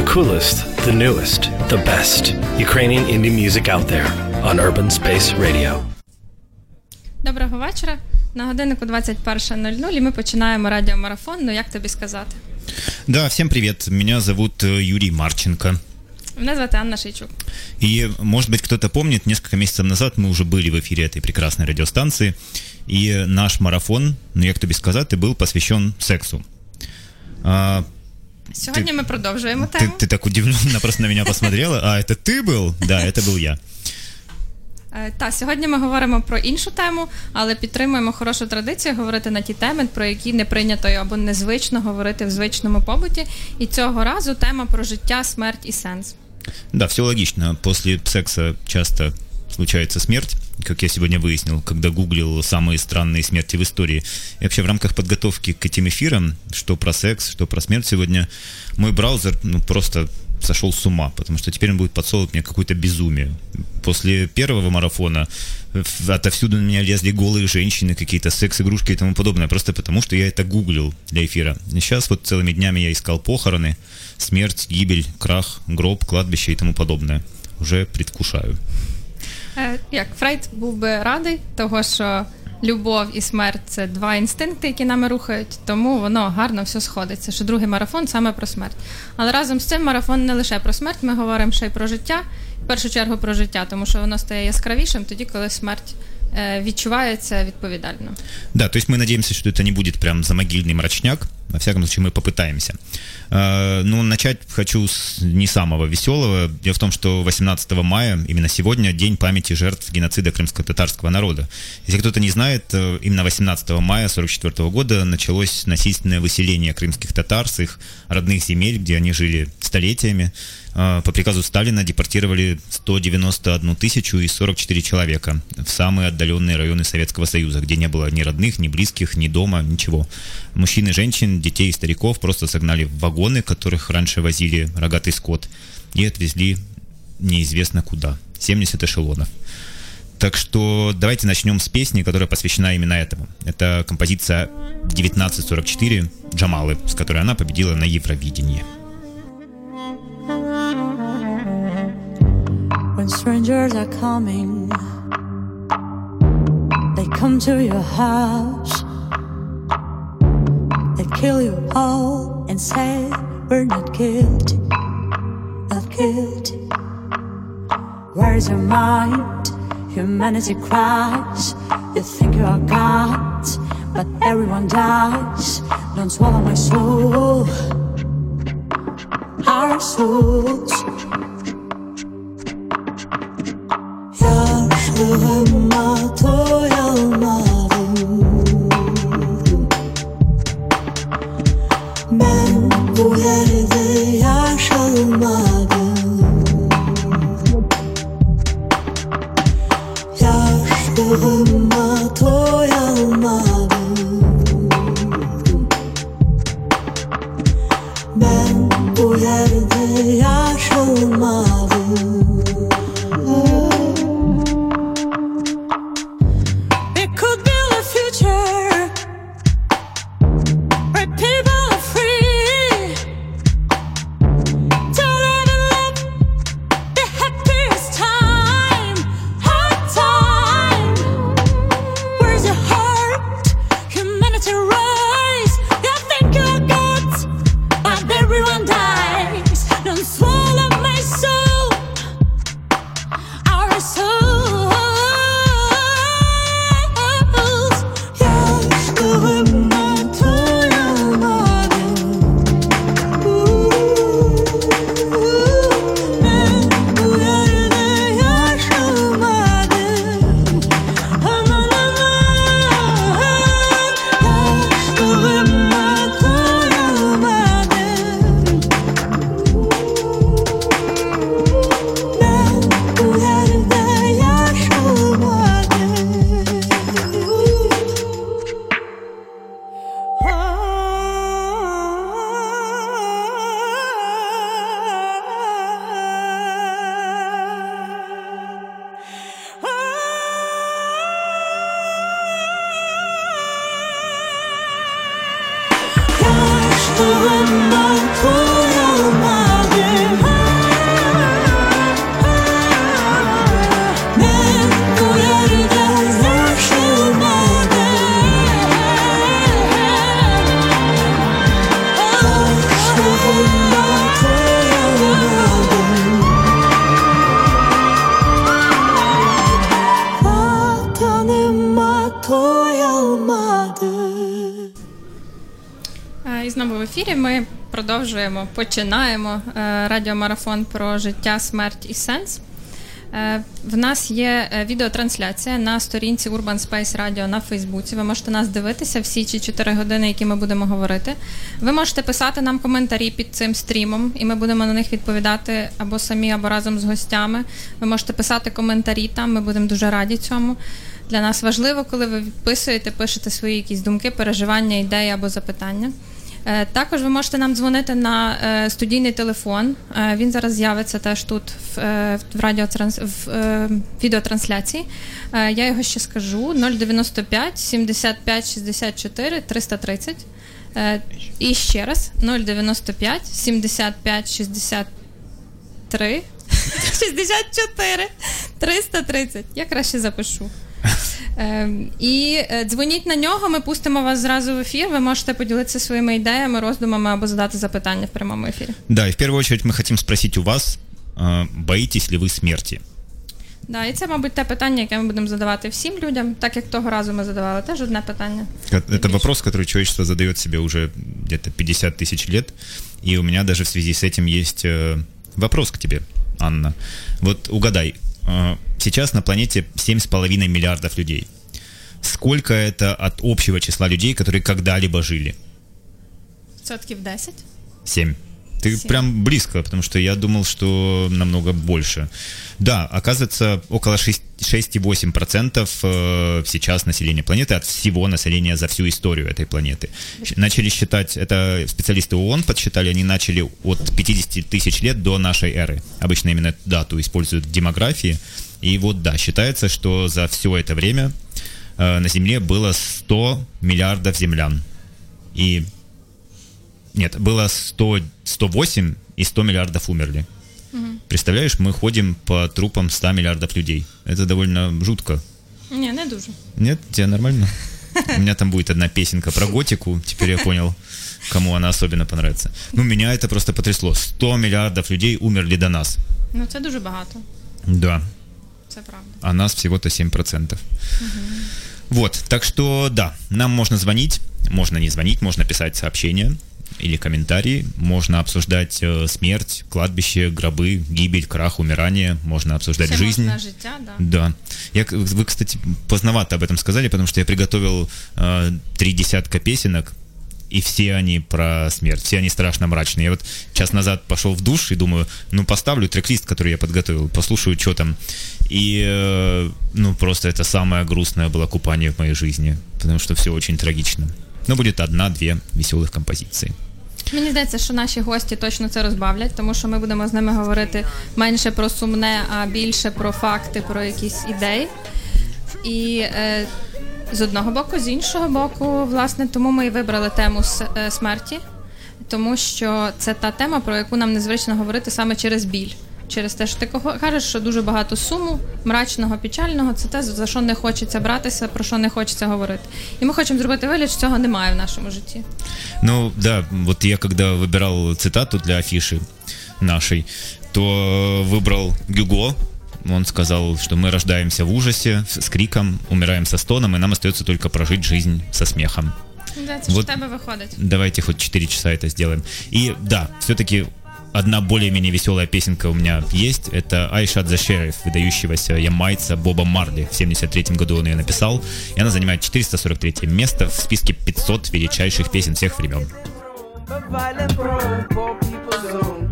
the coolest, the newest, the best Ukrainian indie music out there on Urban Space Radio. Доброго вечора. На годиннику 21.00 і ми починаємо радіомарафон. Ну як тобі сказати? Да, всем привет. Меня зовут э, Юрий Марченко. Мене звати Анна Шейчук. И, может быть, кто-то помнит, несколько месяцев назад мы уже были в эфире этой прекрасной радиостанции, и наш марафон, ну як тобі сказати, был посвящен сексу. А, Сьогодні ми продовжуємо ты, тему. ты так удивленно просто на меня посмотрела. А, это ты был? Да, это был я. Е, Та сьогодні ми говоримо про іншу тему, але підтримуємо хорошу традицію говорити на ті теми, про які не прийнято або незвично говорити в звичному побуті. І цього разу тема про життя, смерть і сенс. Да, все логично. После секса часто случается смерть, Как я сегодня выяснил, когда гуглил самые странные смерти в истории. И вообще в рамках подготовки к этим эфирам, что про секс, что про смерть сегодня, мой браузер ну, просто сошел с ума, потому что теперь он будет подсовывать мне какое-то безумие. После первого марафона отовсюду на меня лезли голые женщины, какие-то секс-игрушки и тому подобное, просто потому что я это гуглил для эфира. Сейчас вот целыми днями я искал похороны, смерть, гибель, крах, гроб, кладбище и тому подобное. Уже предвкушаю. Е, Як Фрейд був би радий, того що любов і смерть це два інстинкти, які нами рухають, тому воно гарно все сходиться. Що другий марафон саме про смерть. Але разом з цим марафон не лише про смерть, ми говоримо ще й про життя. В першу чергу про життя, тому що воно стає яскравішим тоді, коли смерть відчувається відповідально. Да, то есть мы надеемся, что это не будет прям замогильный мрачняк. Во всяком случае, мы попытаемся. Э, Ну, начать хочу с не самого веселого. Дело в том, что 18 мая, именно сегодня, День памяти жертв геноцида крымско-татарского народа. Если кто-то не знает, э, именно 18 мая 1944 года началось насильственное выселение крымских татар с их родных земель, где они жили столетиями. Э, По приказу Сталина депортировали 191 тысячу и 44 человека в самые отдаленные районы Советского Союза, где не было ни родных, ни близких, ни дома, ничего. Мужчин и женщин, детей и стариков просто согнали в вагоны, которых раньше возили рогатый скот, и отвезли неизвестно куда. 70 эшелонов. Так что давайте начнем с песни, которая посвящена именно этому. Это композиция 1944 Джамалы, с которой она победила на Евровидении. Strangers are coming, they come to your house. They kill you all and say, We're not guilty, not guilty. Where is your mind? Humanity cries. You think you are God, but everyone dies. Don't swallow my soul, our souls. Yaşlığıma doyamadım Ben bu yerde yaşamadım продовжуємо, починаємо е, радіомарафон про життя, смерть і сенс. Е, в нас є е, відеотрансляція на сторінці Urban Space Radio на Фейсбуці. Ви можете нас дивитися всі ці 4 години, які ми будемо говорити. Ви можете писати нам коментарі під цим стрімом, і ми будемо на них відповідати або самі, або разом з гостями. Ви можете писати коментарі там, ми будемо дуже раді цьому. Для нас важливо, коли ви відписуєте, пишете свої якісь думки, переживання, ідеї або запитання. Е, також ви можете нам дзвонити на е, студійний телефон. Е, він зараз з'явиться теж тут в, радіотранс в відеотрансляції. Я його ще скажу: 095 75 64 330. І ще раз 095 75 63 64 330. Я краще запишу. І дзвоніть на нього, ми пустимо вас зразу в ефір. Ви можете поділитися своїми ідеями, роздумами або задати запитання в прямому ефірі. Да, и в первую очередь мы хотим спросить у вас, боитесь ли вы смерти? Да, і це, мабуть, те питання, яке ми будемо задавати всім людям, так як того разу ми задавали теж одне питання. Это вопрос, который человечество задает себе уже где-то 50 тысяч лет, и у меня даже в связи с этим есть вопрос к тебе, Анна. Вот угадай, сейчас на планете 7,5 миллиардов людей. Сколько это от общего числа людей, которые когда-либо жили? Процентов 10? 7. Ты 7. прям близко, потому что я думал, что намного больше. Да, оказывается, около 6,8% э, сейчас населения планеты от всего населения за всю историю этой планеты. Начали считать, это специалисты ООН подсчитали, они начали от 50 тысяч лет до нашей эры. Обычно именно дату используют в демографии. И вот да, считается, что за все это время э, на Земле было 100 миллиардов землян. И нет, было 100, 108 и 100 миллиардов умерли. Угу. Представляешь, мы ходим по трупам 100 миллиардов людей. Это довольно жутко. Не, не дуже. Нет, тебе нормально? У меня там будет одна песенка про готику, теперь я понял, кому она особенно понравится. Ну, меня это просто потрясло. 100 миллиардов людей умерли до нас. Ну, це дуже багато. Да. Правда. А нас всего-то 7%. Угу. Вот, так что да, нам можно звонить, можно не звонить, можно писать сообщения или комментарии, можно обсуждать э, смерть, кладбище, гробы, гибель, крах, умирание, можно обсуждать Все жизнь. Життя, да. да. Я, вы, кстати, поздновато об этом сказали, потому что я приготовил э, три десятка песенок, и все они про смерть, все они страшно мрачные. Я вот час назад пошел в душ и думаю, ну поставлю трек-лист, который я подготовил, послушаю, что там. И, э, ну, просто это самое грустное было купание в моей жизни, потому что все очень трагично. Но будет одна-две веселих композиції. Мені здається, що наші гості точно це розбавлять, тому що ми будемо з ними говорити менше про сумне, а більше про факти, про якісь ідеї. І е, з одного боку, з іншого боку, власне, тому ми і вибрали тему е, смерті, тому що це та тема, про яку нам незвично говорити саме через біль. Через те, що ти кажеш, що дуже багато суму, мрачного, печального, це те, за що не хочеться братися, про що не хочеться говорити. І ми хочемо зробити вигляд, що цього немає в нашому житті. Ну да, вот я когда выбирал цитату для афиши нашей, то выбрал Гюго, он сказал, что мы рождаемся в ужасе, с криком, умираем со стоном, и нам остается только прожить жизнь со смехом. Да, это вот тебе выходит. Давайте хоть 4 часа это сделаем. И да, все-таки одна более-менее веселая песенка у меня есть. Это «I Shot the Sheriff», выдающегося ямайца Боба Марли. В 73 году он ее написал. И она занимает 443 место в списке 500 величайших песен всех времен.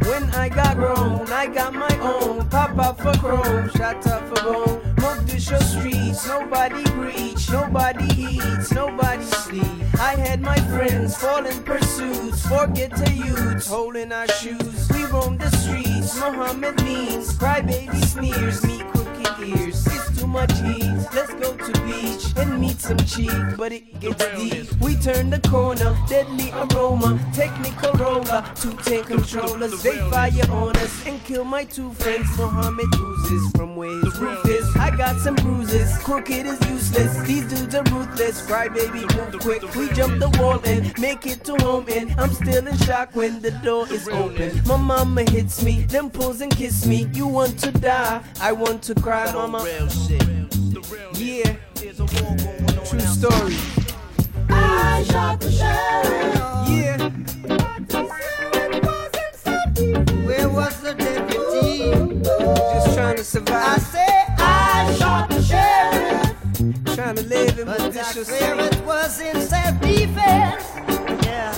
When I got grown, I got my own. Papa for chrome, shot up for bone. Mogadishu streets, nobody reach, nobody eats, nobody sleeps. I had my friends fall in pursuits, forget to youths holding our shoes. We roam the streets, Muhammad means, crybaby sneers, me cookie ears. It's too much heat, let's go to beach and meet some cheek, but it gets deep. We turn the corner, deadly aroma, technical roller, two ten controllers. They fire on us and kill my two friends. Muhammad oozes from where his roof is. I got some bruises, crooked is useless. These these dudes are ruthless. Crybaby, move quick. We jump the wall and make it to home. And I'm still in shock when the door is open. My mama hits me, then pulls and kiss me. You want to die, I want to cry, mama. Yeah, true story. I shot the sheriff. Yeah. Where was the deputy? Just trying to survive. I said. Trying to live in But I Mogadishu swear City. it was in self-defense. Yeah.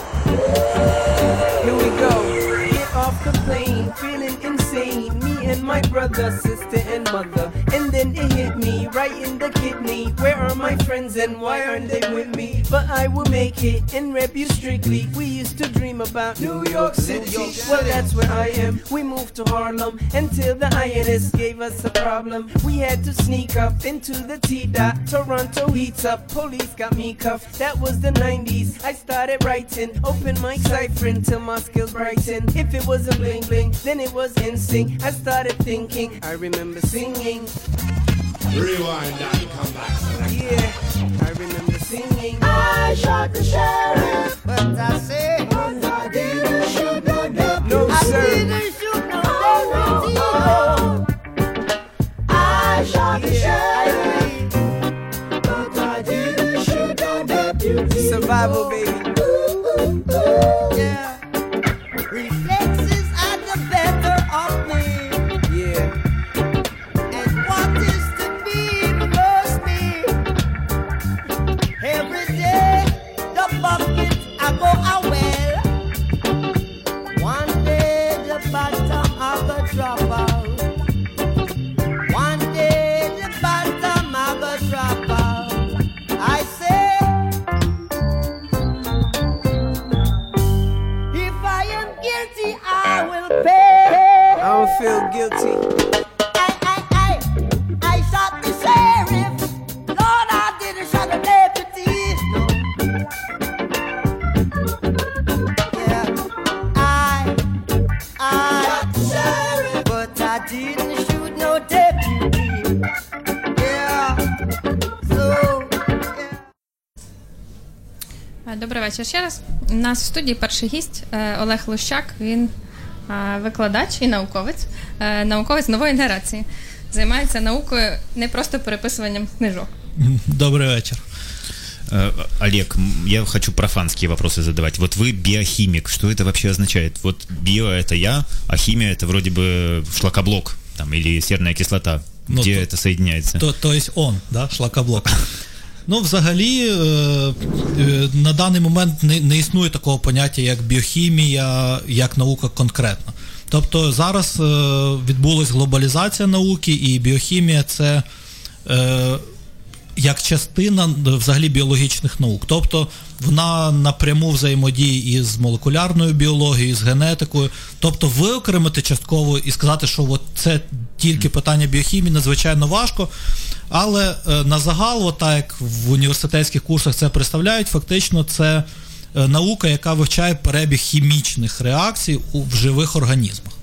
Here we go. Get off the plane, feeling insane. And my brother, sister, and mother. And then it hit me right in the kidney. Where are my friends and why aren't they with me? But I will make it and rep you strictly. We used to dream about New York City. Well, that's where I am. We moved to Harlem until the INS gave us a problem. We had to sneak up into the T dot. Toronto heats up, police got me cuffed. That was the 90s. I started writing, open my ciphering till my skills brighten. If it wasn't bling bling, then it was in sync. I started thinking, I remember singing. Rewind and come back. Yeah, I remember singing. I shot the sheriff. But I say I didn't shoot no deputy. No, I sir. didn't shoot no deputy. Oh, no. I shot the sheriff. But I didn't shoot no deputy. Survival, baby. Yeah. вечір ще раз. У нас в студії перший гість е, Олег Лущак. Він е, викладач і науковець, е, науковець нової генерації. Займається наукою не просто переписуванням книжок. Добрий вечір. Э, Олег, м, я хочу профанские вопросы задавать. Вот вы биохимик, что это вообще означает? Вот био это я, а химия это вроде бы шлакоблок там, или серная кислота. Ну, Где то- это соединяется? То, то есть он, да, шлакоблок. Ну, взагалі, е, е, на даний момент не, існує такого поняття, як біохімія, як наука конкретно. Тобто зараз е, відбулася глобалізація науки, і біохімія це як частина взагалі біологічних наук. Тобто вона напряму взаємодіє із молекулярною біологією, з генетикою. Тобто виокремити частково і сказати, що от це тільки питання біохімії, надзвичайно важко. Але е, на загал, так як в університетських курсах це представляють, фактично це е, наука, яка вивчає перебіг хімічних реакцій в живих організмах.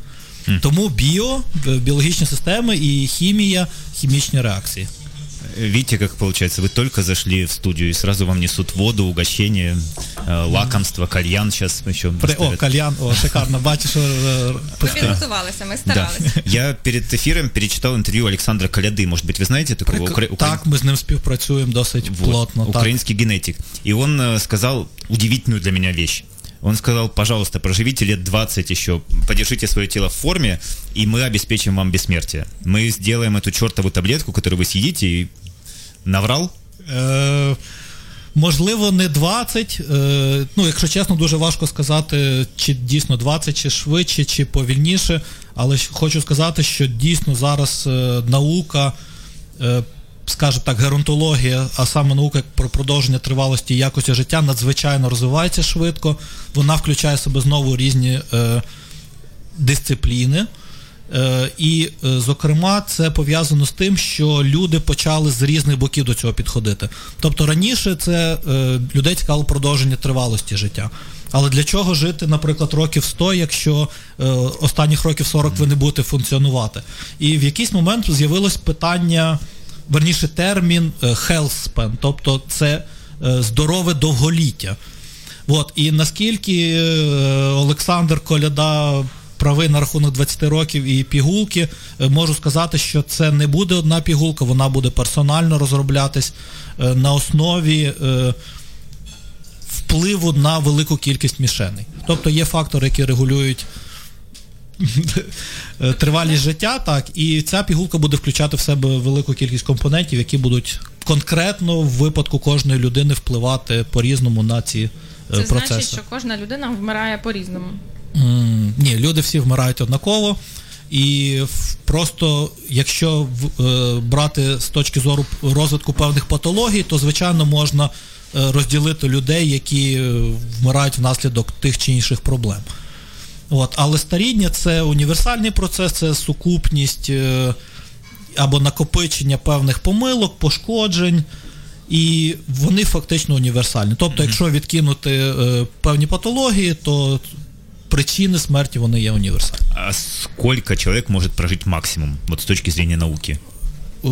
Тому біо, біологічні системи і хімія, хімічні реакції. Видите, как получается, вы только зашли в студию и сразу вам несут воду, угощение, э, лакомство, кальян сейчас еще При, о, доставят. кальян, о, шикарно, бачиш, е, Ми пусте. підготувалися, ми Да. старалися. Я перед эфиром перечитал интервью Александра Коляды. Может быть, вы знаете такого Прик- укра- укра- Так, ми з ним співпрацюємо досить Вот, плотно. Так. украинский генетик. И он э, сказал удивительную для меня вещь. Он сказал, пожалуйста, проживите лет 20 еще, подержите свое тело в форме, и мы обеспечим вам бессмертие. Мы сделаем эту чертову таблетку, которую вы съедите, и наврал? Е, можливо, не 20. Е, ну, якщо чесно, дуже важко сказати, чи дійсно 20, чи швидше, чи повільніше. Але хочу сказати, що дійсно зараз е, наука, е, скажімо так, геронтологія, а саме наука про продовження тривалості і якості життя надзвичайно розвивається швидко. Вона включає в себе знову різні е, дисципліни. Е, І, е, зокрема, це пов'язано з тим, що люди почали з різних боків до цього підходити. Тобто раніше це е, людей цікавило продовження тривалості життя. Але для чого жити, наприклад, років 100, якщо е, останніх років 40 ви не будете функціонувати? І в якийсь момент з'явилось питання, верніше термін health span, тобто це е, здорове довголіття. От, і наскільки е, Олександр Коляда правий на рахунок 20 років і пігулки, е, можу сказати, що це не буде одна пігулка, вона буде персонально розроблятись е, на основі е, впливу на велику кількість мішеней. Тобто є фактори, які регулюють тривалість життя, так, і ця пігулка буде включати в себе велику кількість компонентів, які будуть конкретно в випадку кожної людини впливати по-різному на ці Це процеси. значить, що кожна людина вмирає по-різному. М, Ні, люди всі вмирають однаково. І просто, якщо е, брати з точки зору розвитку певних патологій, то звичайно можна е, розділити людей, які е, вмирають внаслідок тих чи інших проблем. От, але старіння це універсальний процес, це сукупність або накопичення певних помилок, пошкоджень, і вони фактично універсальні. Тобто, якщо відкинути певні патології, то причини смерті вони є універсальні. А сколько человек может прожить максимум, вот с точки зрения науки? Е,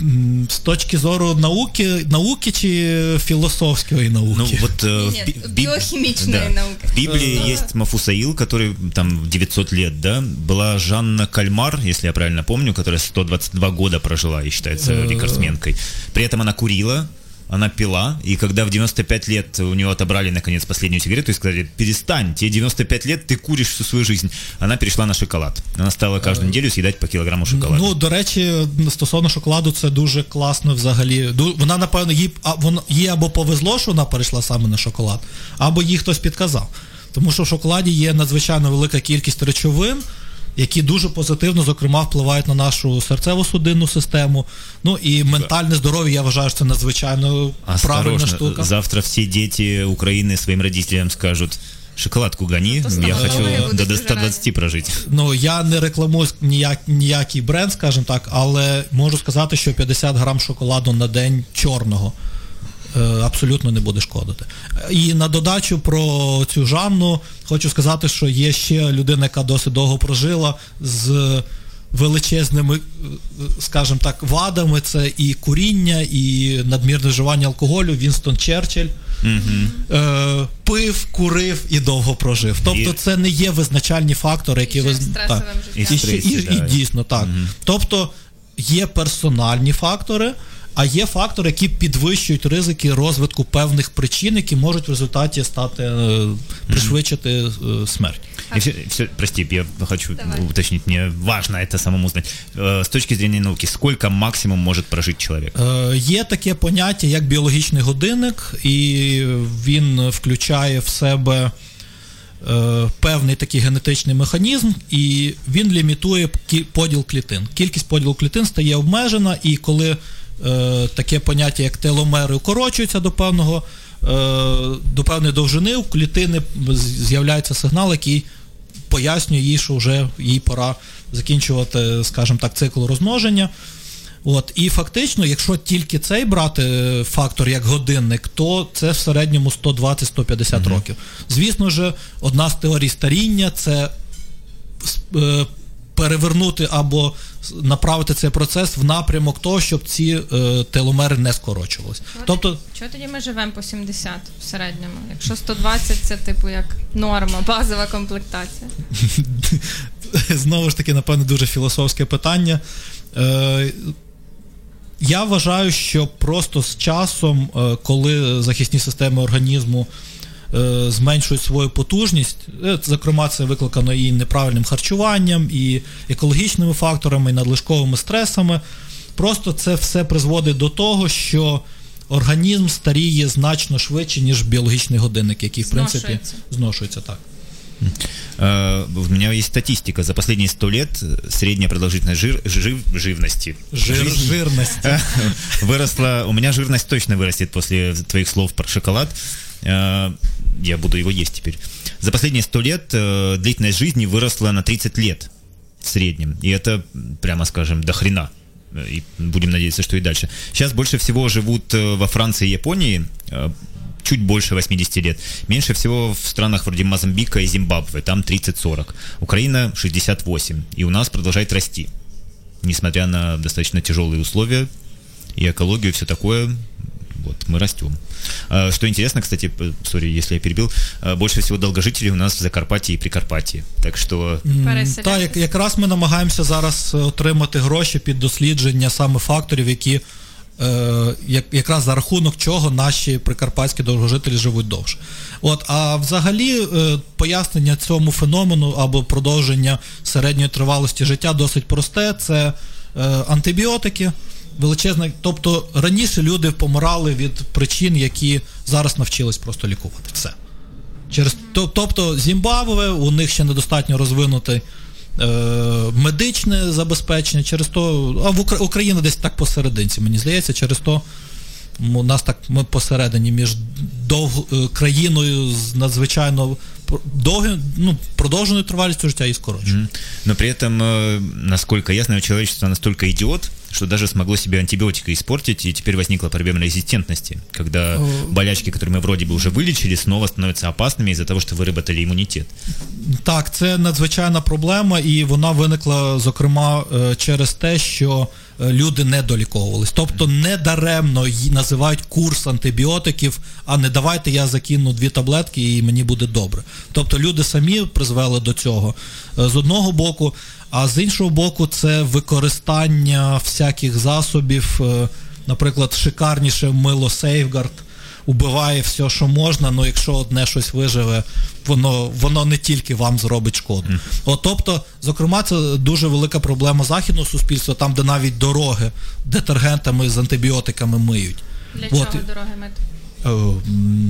м, З точки зору науки, науки чи філософської науки? Ну вот э, в Нет, Би- Биб- биохимичной науки. В Библии есть Мафусаил, который там в 900 лет, да? Была Жанна Кальмар, если я правильно помню, которая 122 года прожила и считается Э. рекордсменкой. При этом она курила, она пила, и когда в 95 лет у нее отобрали, наконец, последнюю сигарету и сказали, перестань, тебе 95 лет, ты куришь всю свою жизнь, она перешла на шоколад. Она стала каждую неделю съедать по килограмму шоколада. Ну, до речі, стосовно шоколаду, це дуже класно взагалі. Вона, напевно, їй, а, вона, їй або повезло, що вона перейшла саме на шоколад, або їй хтось підказав. Тому що в шоколаді є надзвичайно велика кількість речовин, які дуже позитивно, зокрема, впливають на нашу серцево-судинну систему. Ну і ментальне здоров'я, я вважаю, що це надзвичайно правильна Осторожно, штука. завтра все дети Украины своим родителям скажут, шоколадку гони, Ну, я хочу до дуже 120 прожить. Ну, я не рекламую ніяк, ніякий бренд, скажімо так, але можу сказати, що 50 грам шоколаду на день чорного абсолютно не буде шкодити. І на додачу про цю Жанну хочу сказати, що є ще людина, яка досить довго прожила з величезними, е, скажімо так, вадами. Це і куріння, і надмірне вживання алкоголю. Вінстон Черчилль. Е, пив, курив і довго прожив. Тобто це не є визначальні фактори, які І ви стресовим і, і, і дійсно так. Тобто є персональні фактори, а є фактори, які підвищують ризики розвитку певних причин, які можуть в результаті стати е, пришвидшити е, смерть. И все, все, прости, я хочу уточнить, мне важно это самому знать. С точки зрения науки, сколько максимум может прожить человек? Е, Є таке поняття, як біологічний годинник, і він включає в себе е, певний такий генетичний механізм, і він лімітує поділ клітин. Кількість поділу клітин стає обмежена, і коли е, таке поняття, як теломери, укорочуються до певного. е, До певної довжини у клітини з'являється сигнал, який пояснює їй, що вже їй пора закінчувати, скажімо так, цикл розмноження. От, і фактично, якщо тільки цей брати е, фактор як годинник, то це в середньому 120-150 років. Звісно ж, одна з теорій старіння це е, перевернути або направити цей процес в напрямок того, щоб ці е, теломери не скорочувалися. Тобто, Чого тоді ми живемо по 70 в середньому? Якщо 120 це типу як норма, базова комплектація. знову ж таки, напевно, дуже філософське питання. Е, я вважаю, що просто з часом, е, коли захисні системи організму зменшують свою потужність, е, зокрема, це викликано і неправильним харчуванням, і екологічними факторами, і надлишковими стресами. Просто це все призводить до того, що організм старіє значно швидше, ніж біологічний годинник, який в принципі Зношується. зношується так. Э, У меня есть статистика. За последние 100 лет э, средняя продолжительность жир, жив, живности Жир, жизни жирність. выросла. У меня жирность точно вырастет после твоих слов про шоколад. Я буду его есть теперь. За последние 100 лет э, длительность жизни выросла на 30 лет в среднем. И это, прямо скажем, до хрена. И будем надеяться, что и дальше. Сейчас больше всего живут э, во Франции и Японии, э, чуть больше 80 лет. Меньше всего в странах вроде Мозамбика и Зимбабве, там 30-40. Украина 68. И у нас продолжает расти. Несмотря на достаточно тяжелые условия и экологию, все такое, вот, мы растем. Что интересно, кстати, сори, если я перебил, больше всего долгожителей у нас в Закарпатье и Прикарпатье. Так что Переселятися. Так, як, якраз ми намагаємося зараз е, отримати гроші під дослідження саме факторів, які е, як, якраз за рахунок чого наші прикарпатські довгожителі живуть довше. От, а взагалі е, пояснення цьому феномену або продовження середньої тривалості життя досить просте. Це е, антибіотики. Величезна, тобто раніше люди помирали від причин, які зараз навчились просто лікувати. Все. Через, Тобто Зімбабве, у них ще недостатньо розвинутий е, медичне забезпечення, через то, а в Україна десь так посерединці, мені здається, через то у нас так ми посередині між дов, е, країною з надзвичайно довгим, ну, продовженою тривалістю життя і скороченою. Mm-hmm. Но при этом, э, насколько ясно, человечество настолько идиот, что даже смогло себе антибиотика испортить, и теперь возникла проблема резистентности, когда болячки, которые мы вроде бы уже вылечили, снова становятся опасными из-за того, что выработали імунітет. Так, це надзвичайна проблема, і вона виникла, зокрема, через те, що люди не доліковувались. Тобто не даремно називають курс антибіотиків, а не давайте я закину дві таблетки і мені буде добре. Тобто люди самі призвели до цього. З одного боку, а з іншого боку, це використання всяких засобів, е, наприклад, шикарніше мило Сейфгард убиває все, що можна, але якщо одне щось виживе, воно воно не тільки вам зробить шкоду. Mm. От, Тобто, зокрема, це дуже велика проблема західного суспільства, там, де навіть дороги детергентами з антибіотиками миють. Для От, чого дороги мити? Е,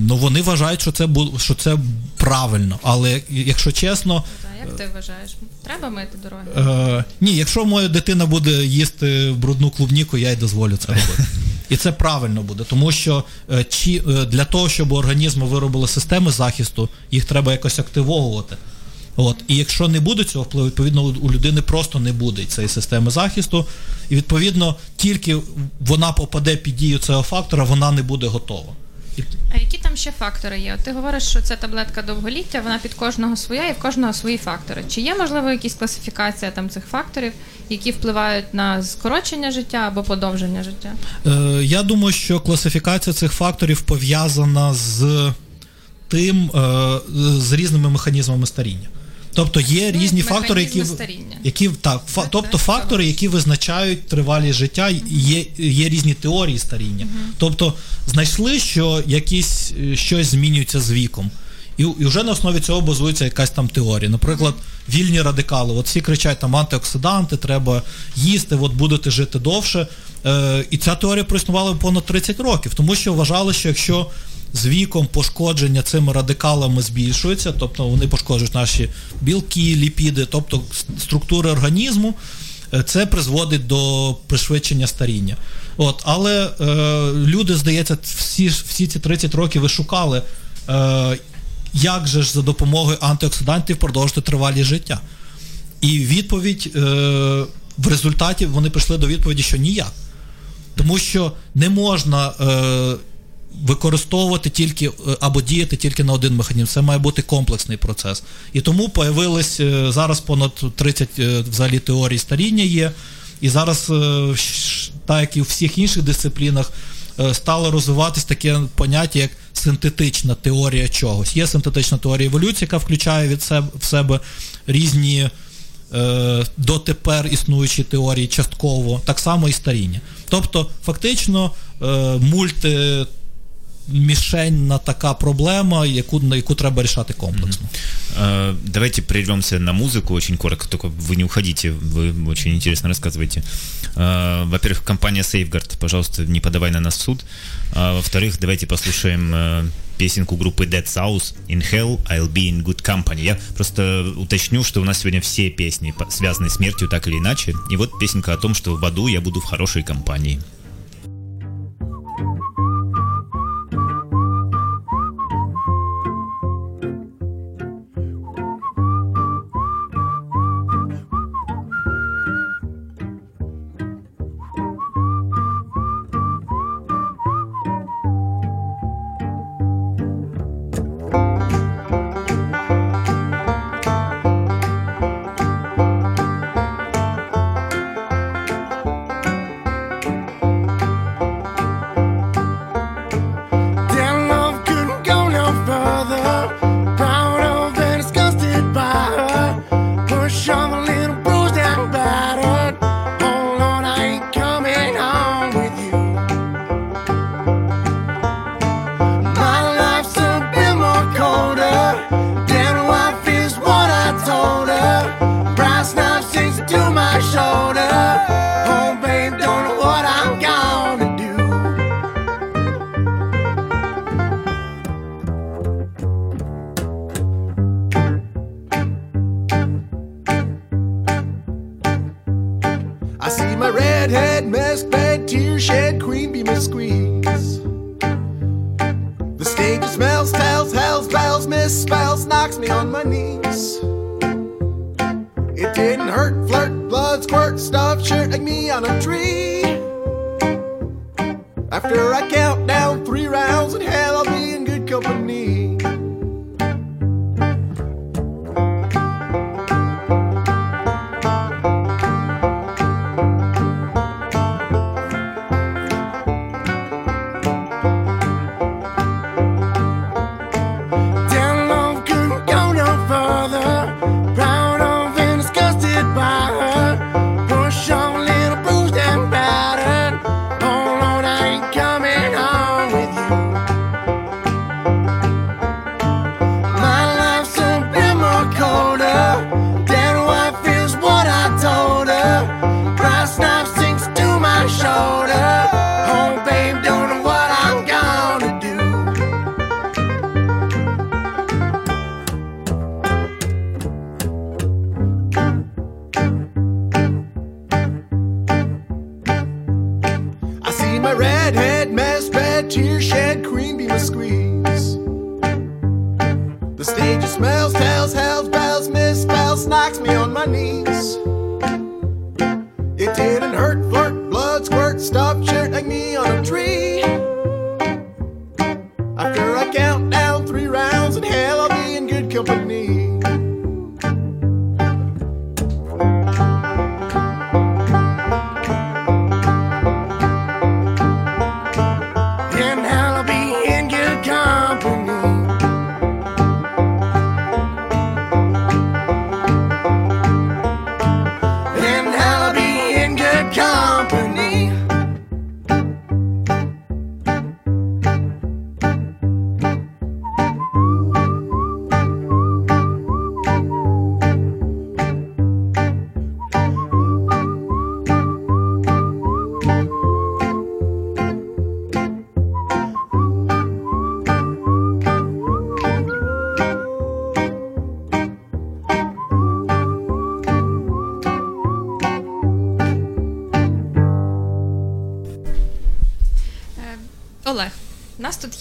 ну вони вважають, що це що це правильно, але якщо чесно, як ти вважаєш, треба мити дороги? Е, Ні, якщо моя дитина буде їсти брудну клубніку, я й дозволю це робити. І це правильно буде, тому що е, чи, е, для того, щоб у організму виробили системи захисту, їх треба якось активовувати. От. І якщо не буде цього впливу, відповідно у людини просто не буде цієї системи захисту. І відповідно тільки вона попаде під дію цього фактора, вона не буде готова. А які там ще фактори є? От Ти говориш, що це таблетка довголіття, вона під кожного своя і в кожного свої фактори. Чи є можливо якісь класифікація там цих факторів, які впливають на скорочення життя або подовження життя? Е, Я думаю, що класифікація цих факторів пов'язана з тим, е, з різними механізмами старіння. Тобто є ну, різні фактори, які які так, фа, тобто фактори, які визначають тривалість життя, є є різні теорії старіння. Тобто знайшли, що якісь е, щось змінюється з віком. І і вже на основі цього базується якась там теорія. Наприклад, вільні радикали. От всі кричать там антиоксиданти, треба їсти, от будете жити довше. Е, І ця теорія проіснувала понад 30 років, тому що вважали, що якщо з віком пошкодження цими радикалами збільшується, тобто вони пошкоджують наші білки, ліпіди, тобто структури організму. Е, це призводить до пришвидшення старіння. От, Але е, люди, здається, всі всі ці 30 років ви шукали, е, як же ж за допомогою антиоксидантів продовжити тривалість життя. І відповідь е, в результаті вони прийшли до відповіді, що ніяк. Тому що не можна е, використовувати тільки е, або діяти тільки на один механізм. Це має бути комплексний процес. І тому появилось е, зараз понад 30 е, взагалі теорій старіння є. І зараз, так як і у всіх інших дисциплінах, стало розвиватись таке поняття, як синтетична теорія чогось. Є синтетична теорія еволюції, яка включає від себе в себе різні е, дотепер існуючі теорії частково, так само і старіння. Тобто, фактично, е, мульти мишень така проблема, яку, на яку треба решать комплексно. Mm-hmm. Давайте прервемся на музыку очень коротко, только вы не уходите, вы очень интересно рассказываете. Во-первых, компания Safeguard, пожалуйста, не подавай на нас в суд. А, во-вторых, давайте послушаем песенку группы Dead South In Hell I'll Be in Good Company. Я просто уточню, что у нас сегодня все песни связаны с смертью так или иначе. И вот песенка о том, что в аду я буду в хорошей компании.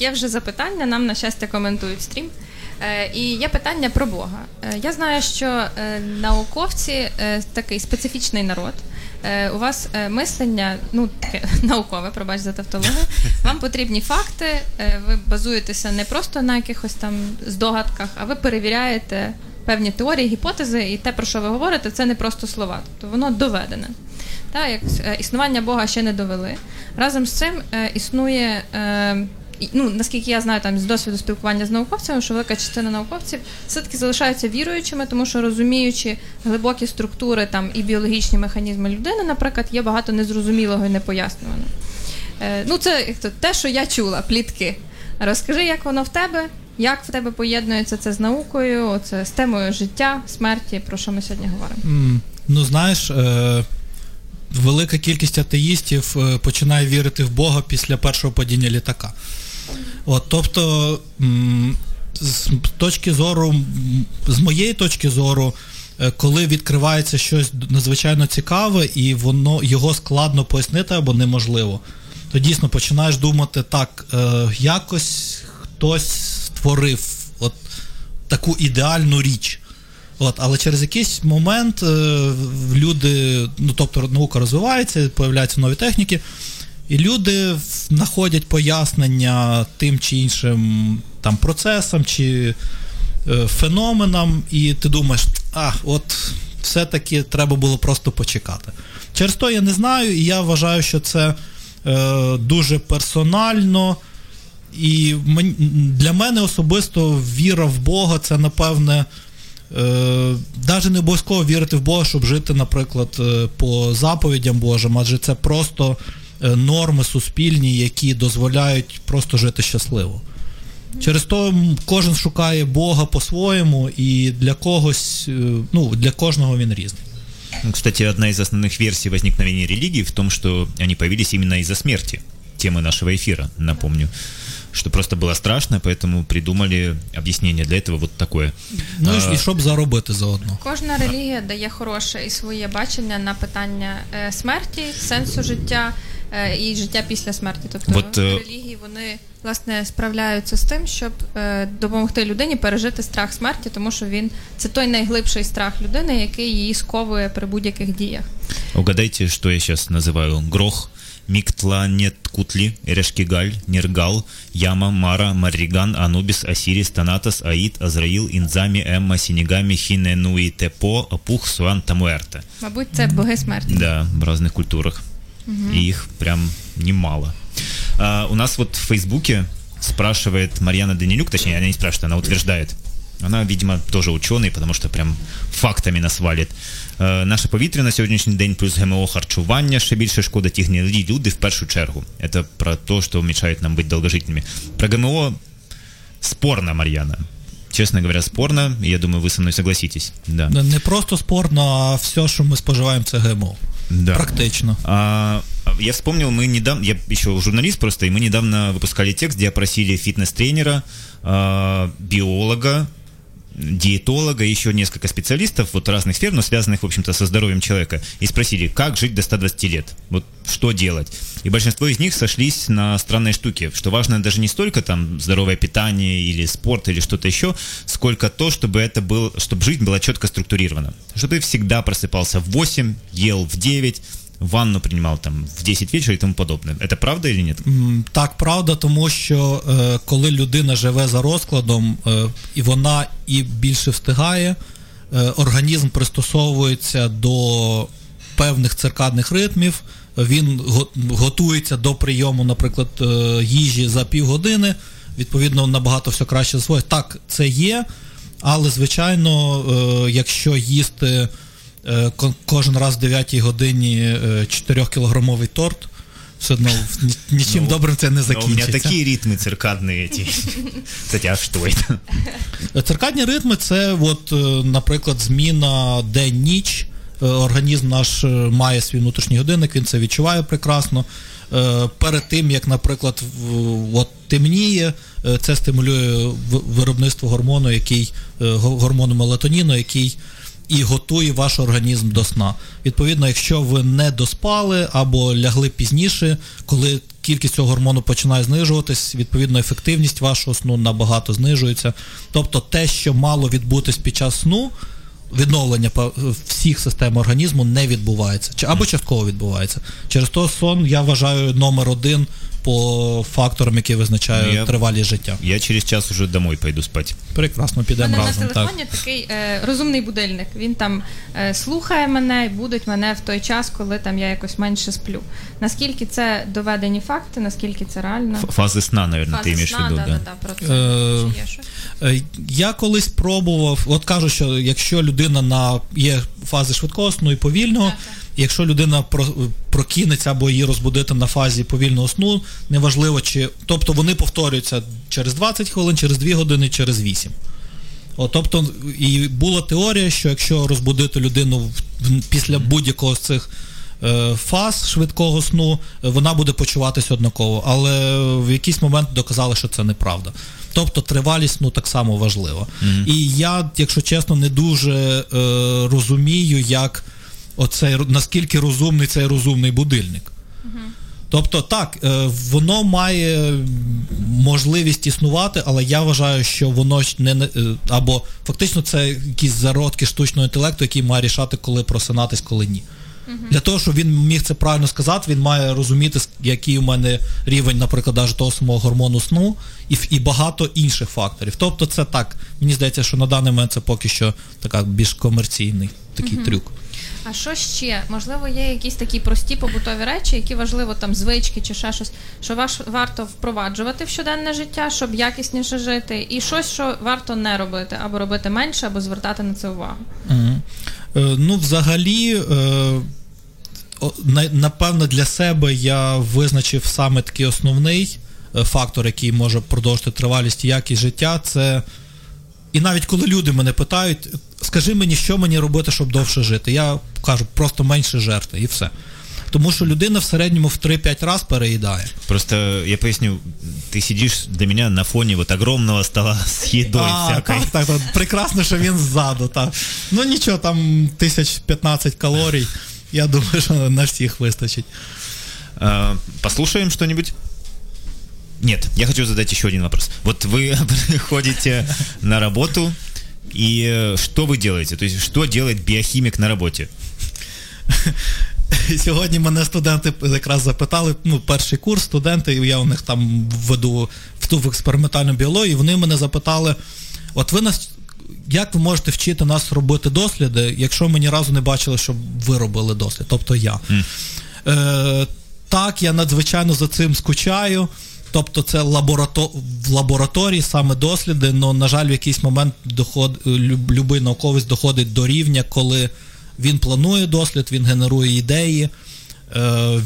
Є вже запитання, нам, на щастя, коментують стрім. Е, І є питання про Бога. Е, Я знаю, що е, науковці такий специфічний народ. У вас мислення, ну таке наукове, пробач за тавтологію. Вам потрібні факти. Ви базуєтеся не просто на якихось там здогадках, а ви перевіряєте певні теорії, гіпотези, і те, про що ви говорите, це не просто слова. Тобто воно доведене. Та, як існування Бога ще не довели. Разом з цим існує, ну, наскільки я знаю там з досвіду спілкування з науковцями, що велика частина науковців все-таки залишаються віруючими, тому що розуміючи глибокі структури там, і біологічні механізми людини, наприклад, є багато незрозумілого і непояснюваного. Е, ну, це те, що я чула, плітки. Розкажи, як воно в тебе, як в тебе поєднується це з наукою, це з темою життя, смерті, про що ми сьогодні говоримо. М, Ну, знаєш, е, велика кількість атеїстів е, починає вірити в Бога після першого падіння літака. От, тобто, з точки зору, з моєї точки зору, е, коли відкривається щось надзвичайно цікаве і воно його складно пояснити або неможливо, то дійсно починаєш думати, так, е, якось хтось створив от таку ідеальну річ. От, але через якийсь момент е, люди, ну тобто наука розвивається, появляються нові техніки, і люди знаходять пояснення тим чи іншим там процесам чи е, феноменам, і ти думаєш, а, от все-таки треба було просто почекати. Через то я не знаю, і я вважаю, що це е, дуже персонально. І для мене особисто віра в Бога це, напевне, е, навіть не обов'язково вірити в Бога, щоб жити, наприклад, е, по заповідям Божим, адже це просто норми суспільні, які дозволяють просто жити щасливо. Через то м, кожен шукає Бога по-своєму, і для когось, е, ну, для кожного він різний. Ну, Кстати, одна из основных версий возникновения религии в том, что они появились именно из-за смерти. Темы нашего эфира, напомню. что просто было страшно, поэтому придумали объяснение для этого вот такое. Ну і, ж- А, і щоб заробити заодно. Кожна релігія дає хороше і своє бачення на питання е, смерті, сенсу життя е, і життя після смерті. Тобто От, е, релігії вони власне справляються з тим, щоб е, допомогти людині пережити страх смерті, тому що він це той найглибший страх людини, який її сковує при будь-яких діях. Угадайте, что я сейчас называю. Грох, Миктланеткутли, Эрешкигаль, Нергал, Яма, Мара, Марриган, Анубис, Осирис, Танатос, Аид, Азраил, Инзами, Эмма, Синегами, Хиненуи, Тепо, Апух, Суан, Тамуэрте. Мабуть, це боги смерті. Да, в разных культурах. И их прям немало. А, у нас вот в Фейсбуке спрашивает Марьяна Данилюк, точнее, она не спрашивает, она утверждает. Она, видимо, тоже ученый, потому что прям фактами нас валит. Е, Наше повітря на сьогоднішній день плюс ГМО харчування ще більше шкода ті гнилі люди в першу чергу. Это про то, что мешает нам быть долгожительными. Про ГМО спорно, Марьяна. Честно говоря, спорно, и я думаю, вы со мной согласитесь. Да. Не просто спорно, а все, що ми споживаємо, це ГМО. Да. Практично. А, я вспомнил, мы недавно, я еще журналист просто, и мы недавно выпускали текст, где опросили фитнес-тренера, а, биолога, диетолога, еще несколько специалистов вот разных сфер, но связанных, в общем-то, со здоровьем человека, и спросили, как жить до 120 лет, вот что делать. И большинство из них сошлись на странной штуке, что важно даже не столько там здоровое питание или спорт или что-то еще, сколько то, чтобы это был, чтобы жизнь была четко структурирована. Чтобы ты всегда просыпался в 8, ел в 9, ванну принимал там в 10 вечера и тому подобное. Это правда нет? М, Так, правда, тому що е, коли людина живе за розкладом, е, і вона і більше встигає, е, організм пристосовується до певних циркадних ритмів, він готується до прийому, наприклад, е, їжі за півгодини, відповідно, набагато все краще засвоїть. Так, це є, але звичайно, е, якщо їсти кожен раз в 9 годині 4-кілограмовий торт, все одно ні- нічим Ну, добрим це не Но у меня закінчиться. такие ритмы циркадные эти. Кстати, а что это? Циркадні ритми це, от, е, наприклад, зміна день-ніч. Е, Організм наш е, має свій внутрішній годинник, він це відчуває прекрасно. Е, Перед тим, як, наприклад, в- от темніє, е, це стимулює в- виробництво гормону, який е, го- гормону мелатоніну, який і готує ваш організм до сна. Відповідно, якщо ви не доспали або лягли пізніше, коли кількість цього гормону починає знижуватись, відповідно, ефективність вашого сну набагато знижується. Тобто те, що мало відбутись під час сну, відновлення всіх систем організму не відбувається, або частково відбувається. Через то сон я вважаю номер один по факторам, які визначають я- тривалість життя. Я через час уже домой пойду спать. Прекрасно, У підемо мене на разом. Так. такий е, розумний будильник. Він там е, слухає мене і будуть мене в той час, коли там я якось менше сплю. Наскільки це доведені факти, наскільки це реально? Ф- Фазы сна, наверное, ты Фаза имеешь в сна, виду, да, да. да, да, про це. Е, Чи є щось? Е, Я колись пробував, от кажу, що якщо людина на є фази швидкого сну і повільного, якщо людина про, прокинеться або її розбудити на фазі повільного сну, неважливо чи. Тобто вони повторюються через 20 хвилин, через 2 години, через 8. От, тобто, і була теорія, що якщо розбудити людину після будь-якого з цих е, фаз швидкого сну, вона буде почуватися однаково. Але в якийсь момент доказали, що це неправда. Тобто тривалість сну так само важлива. І я, якщо чесно, не дуже е, розумію, як оцей, наскільки розумний цей розумний будильник. Тобто так, е, воно має можливість існувати, але я вважаю, що воно не е, або фактично це якісь зародки штучного інтелекту, який має рішати, коли просинатись, коли ні. Для того, щоб він міг це правильно сказати, він має розуміти, який у мене рівень, наприклад, навіть того самого гормону сну і, і багато інших факторів. Тобто, це так. Мені здається, що на даний момент це поки що така більш комерційний такий трюк. А що ще? Можливо, є якісь такі прості побутові речі, які важливо там звички чи ще щось, що ваш варто впроваджувати в щоденне життя, щоб якісніше жити, і щось, що варто не робити, або робити менше, або звертати на це увагу. Мгм. Е, Ну, взагалі, е, напевно, для себе я визначив саме такий основний е, фактор, який може продовжити тривалість і якість життя. Це. І навіть коли люди мене питають, скажи мені, що мені робити, щоб довше жити. Я кажу, просто менше жерти і все. Тому що людина в середньому в 3-5 раз переїдає. Просто я поясню, ты сидишь для меня на фоне вот огромного стола с едой А, всякой. так, так, так, прекрасно, що він ззаду. Так. Ну нічого, там 1015 калорій. Я думаю, що на всіх вистачить. А, Послушаем что-нибудь? Нет, я хочу задать еще один вопрос. Вот вы приходите на работу, и э, что вы делаете? То есть, что делает биохимик на работе? Сьогодні мене студенти якраз запитали, ну, перший курс, студенти, і я у них там веду в ту в експериментальну біологію, вони мене запитали: от ви нас. Як ви можете вчити нас робити досліди, якщо ми ні разу не бачили, щоб ви робили дослід, тобто я. Е, так, я надзвичайно за цим скучаю. Тобто це лаборато... в лабораторії саме досліди, але, на жаль, в якийсь момент доход... люб... любий науковець доходить до рівня, коли він планує дослід, він генерує ідеї, е,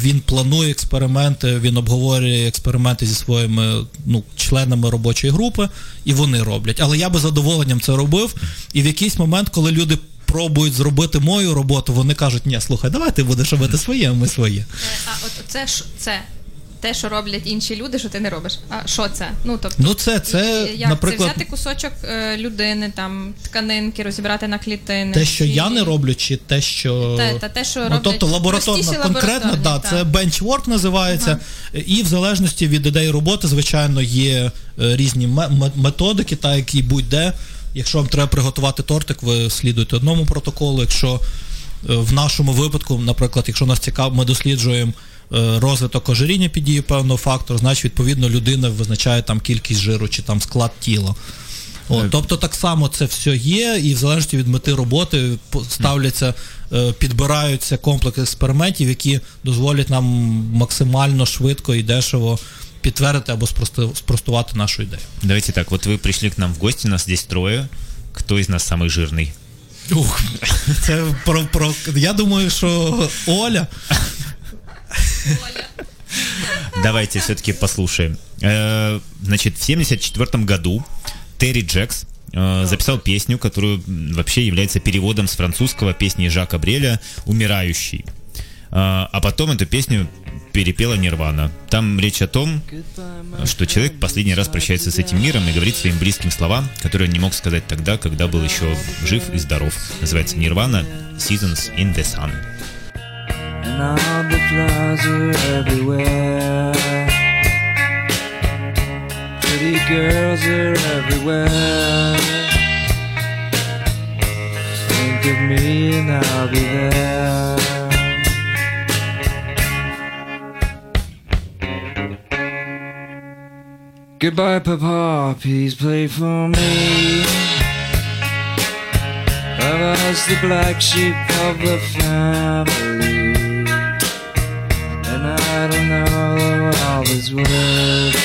він планує експерименти, він обговорює експерименти зі своїми ну, членами робочої групи, і вони роблять. Але я би задоволенням це робив. І в якийсь момент, коли люди пробують зробити мою роботу, вони кажуть, ні, слухай, давай ти будеш робити своє, ми своє. Е, А от це ж це те, що роблять інші люди, що ти не робиш. А що це? Ну тобто, Ну, це, це, як наприклад, це взяти кусочок е, людини, там тканинки, розібрати на клітини. те, що чи- я не роблю, чи те, що. Те- та те, що ну, роблять тобто лабораторно, конкретно, да, так. це бенчворк називається. І в залежності від ідеї роботи, звичайно, є е, різні ме- ме- методики, та які будь-де. Якщо вам треба приготувати тортик, ви слідуєте одному протоколу. Якщо е, в нашому випадку, наприклад, якщо нас цікаво, ми досліджуємо розвиток ожиріння під дією певного фактору, значить, відповідно, людина визначає там кількість жиру чи там склад тіла. От, тобто так само це все є, і в залежності від мети роботи по- ставляться, е, підбираються комплекс експериментів, які дозволять нам максимально швидко і дешево підтвердити або спрости- спростувати нашу ідею. Давайте так, вот вы пришли к нам в гости, нас здесь трое. Кто из нас самый жирный? Ух, це про, про я думаю, що Оля. Давайте все-таки послушаем. Э, Значит, в 74 году Терри Джекс э, записал песню, которую вообще является переводом с французского песни Жака Бреля «Умирающий». А а потом эту песню перепела Нирвана. Там речь о том, что человек последний раз прощается с этим миром и говорит своим близким слова, которые он не мог сказать тогда, когда был еще жив и здоров. Называется «Нирвана. Seasons in the Sun». And all the flowers are everywhere. Pretty girls are everywhere. Think of me and I'll be there. Goodbye, Papa, please play for me. Papa's the black sheep of the family. Words.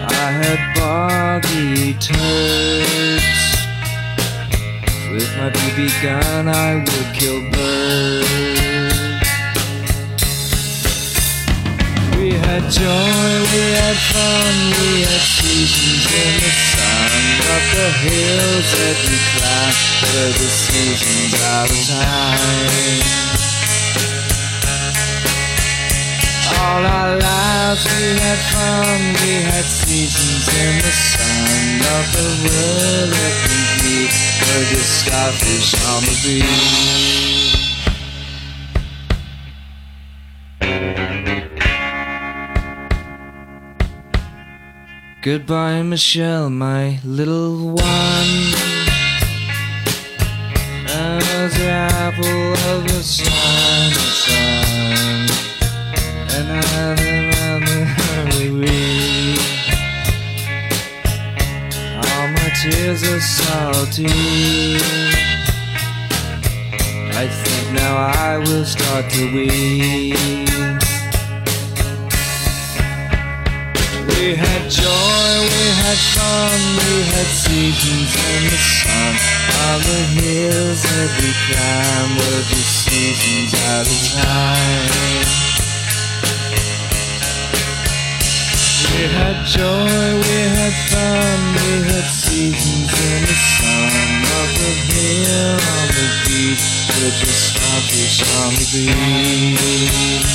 I had boggy turds. With my BB gun, I would kill birds. We had joy, we had fun, we had seasons in the sun. Up the hills that we climbed were the seasons out of time. All our lives we had fun, we had seasons in the sun. Not the world that complete, were just starfish on the beach. Goodbye, Michelle, my little one. As the apple of the sun, tears are salty. I think now I will start to weep. We had joy, we had fun, we had seasons in the sun. On the hills we climbed were just seasons out of time. We had joy, had fun, we had seasons in the sun. Up the hill, on the beach, were just starfish on the breeze.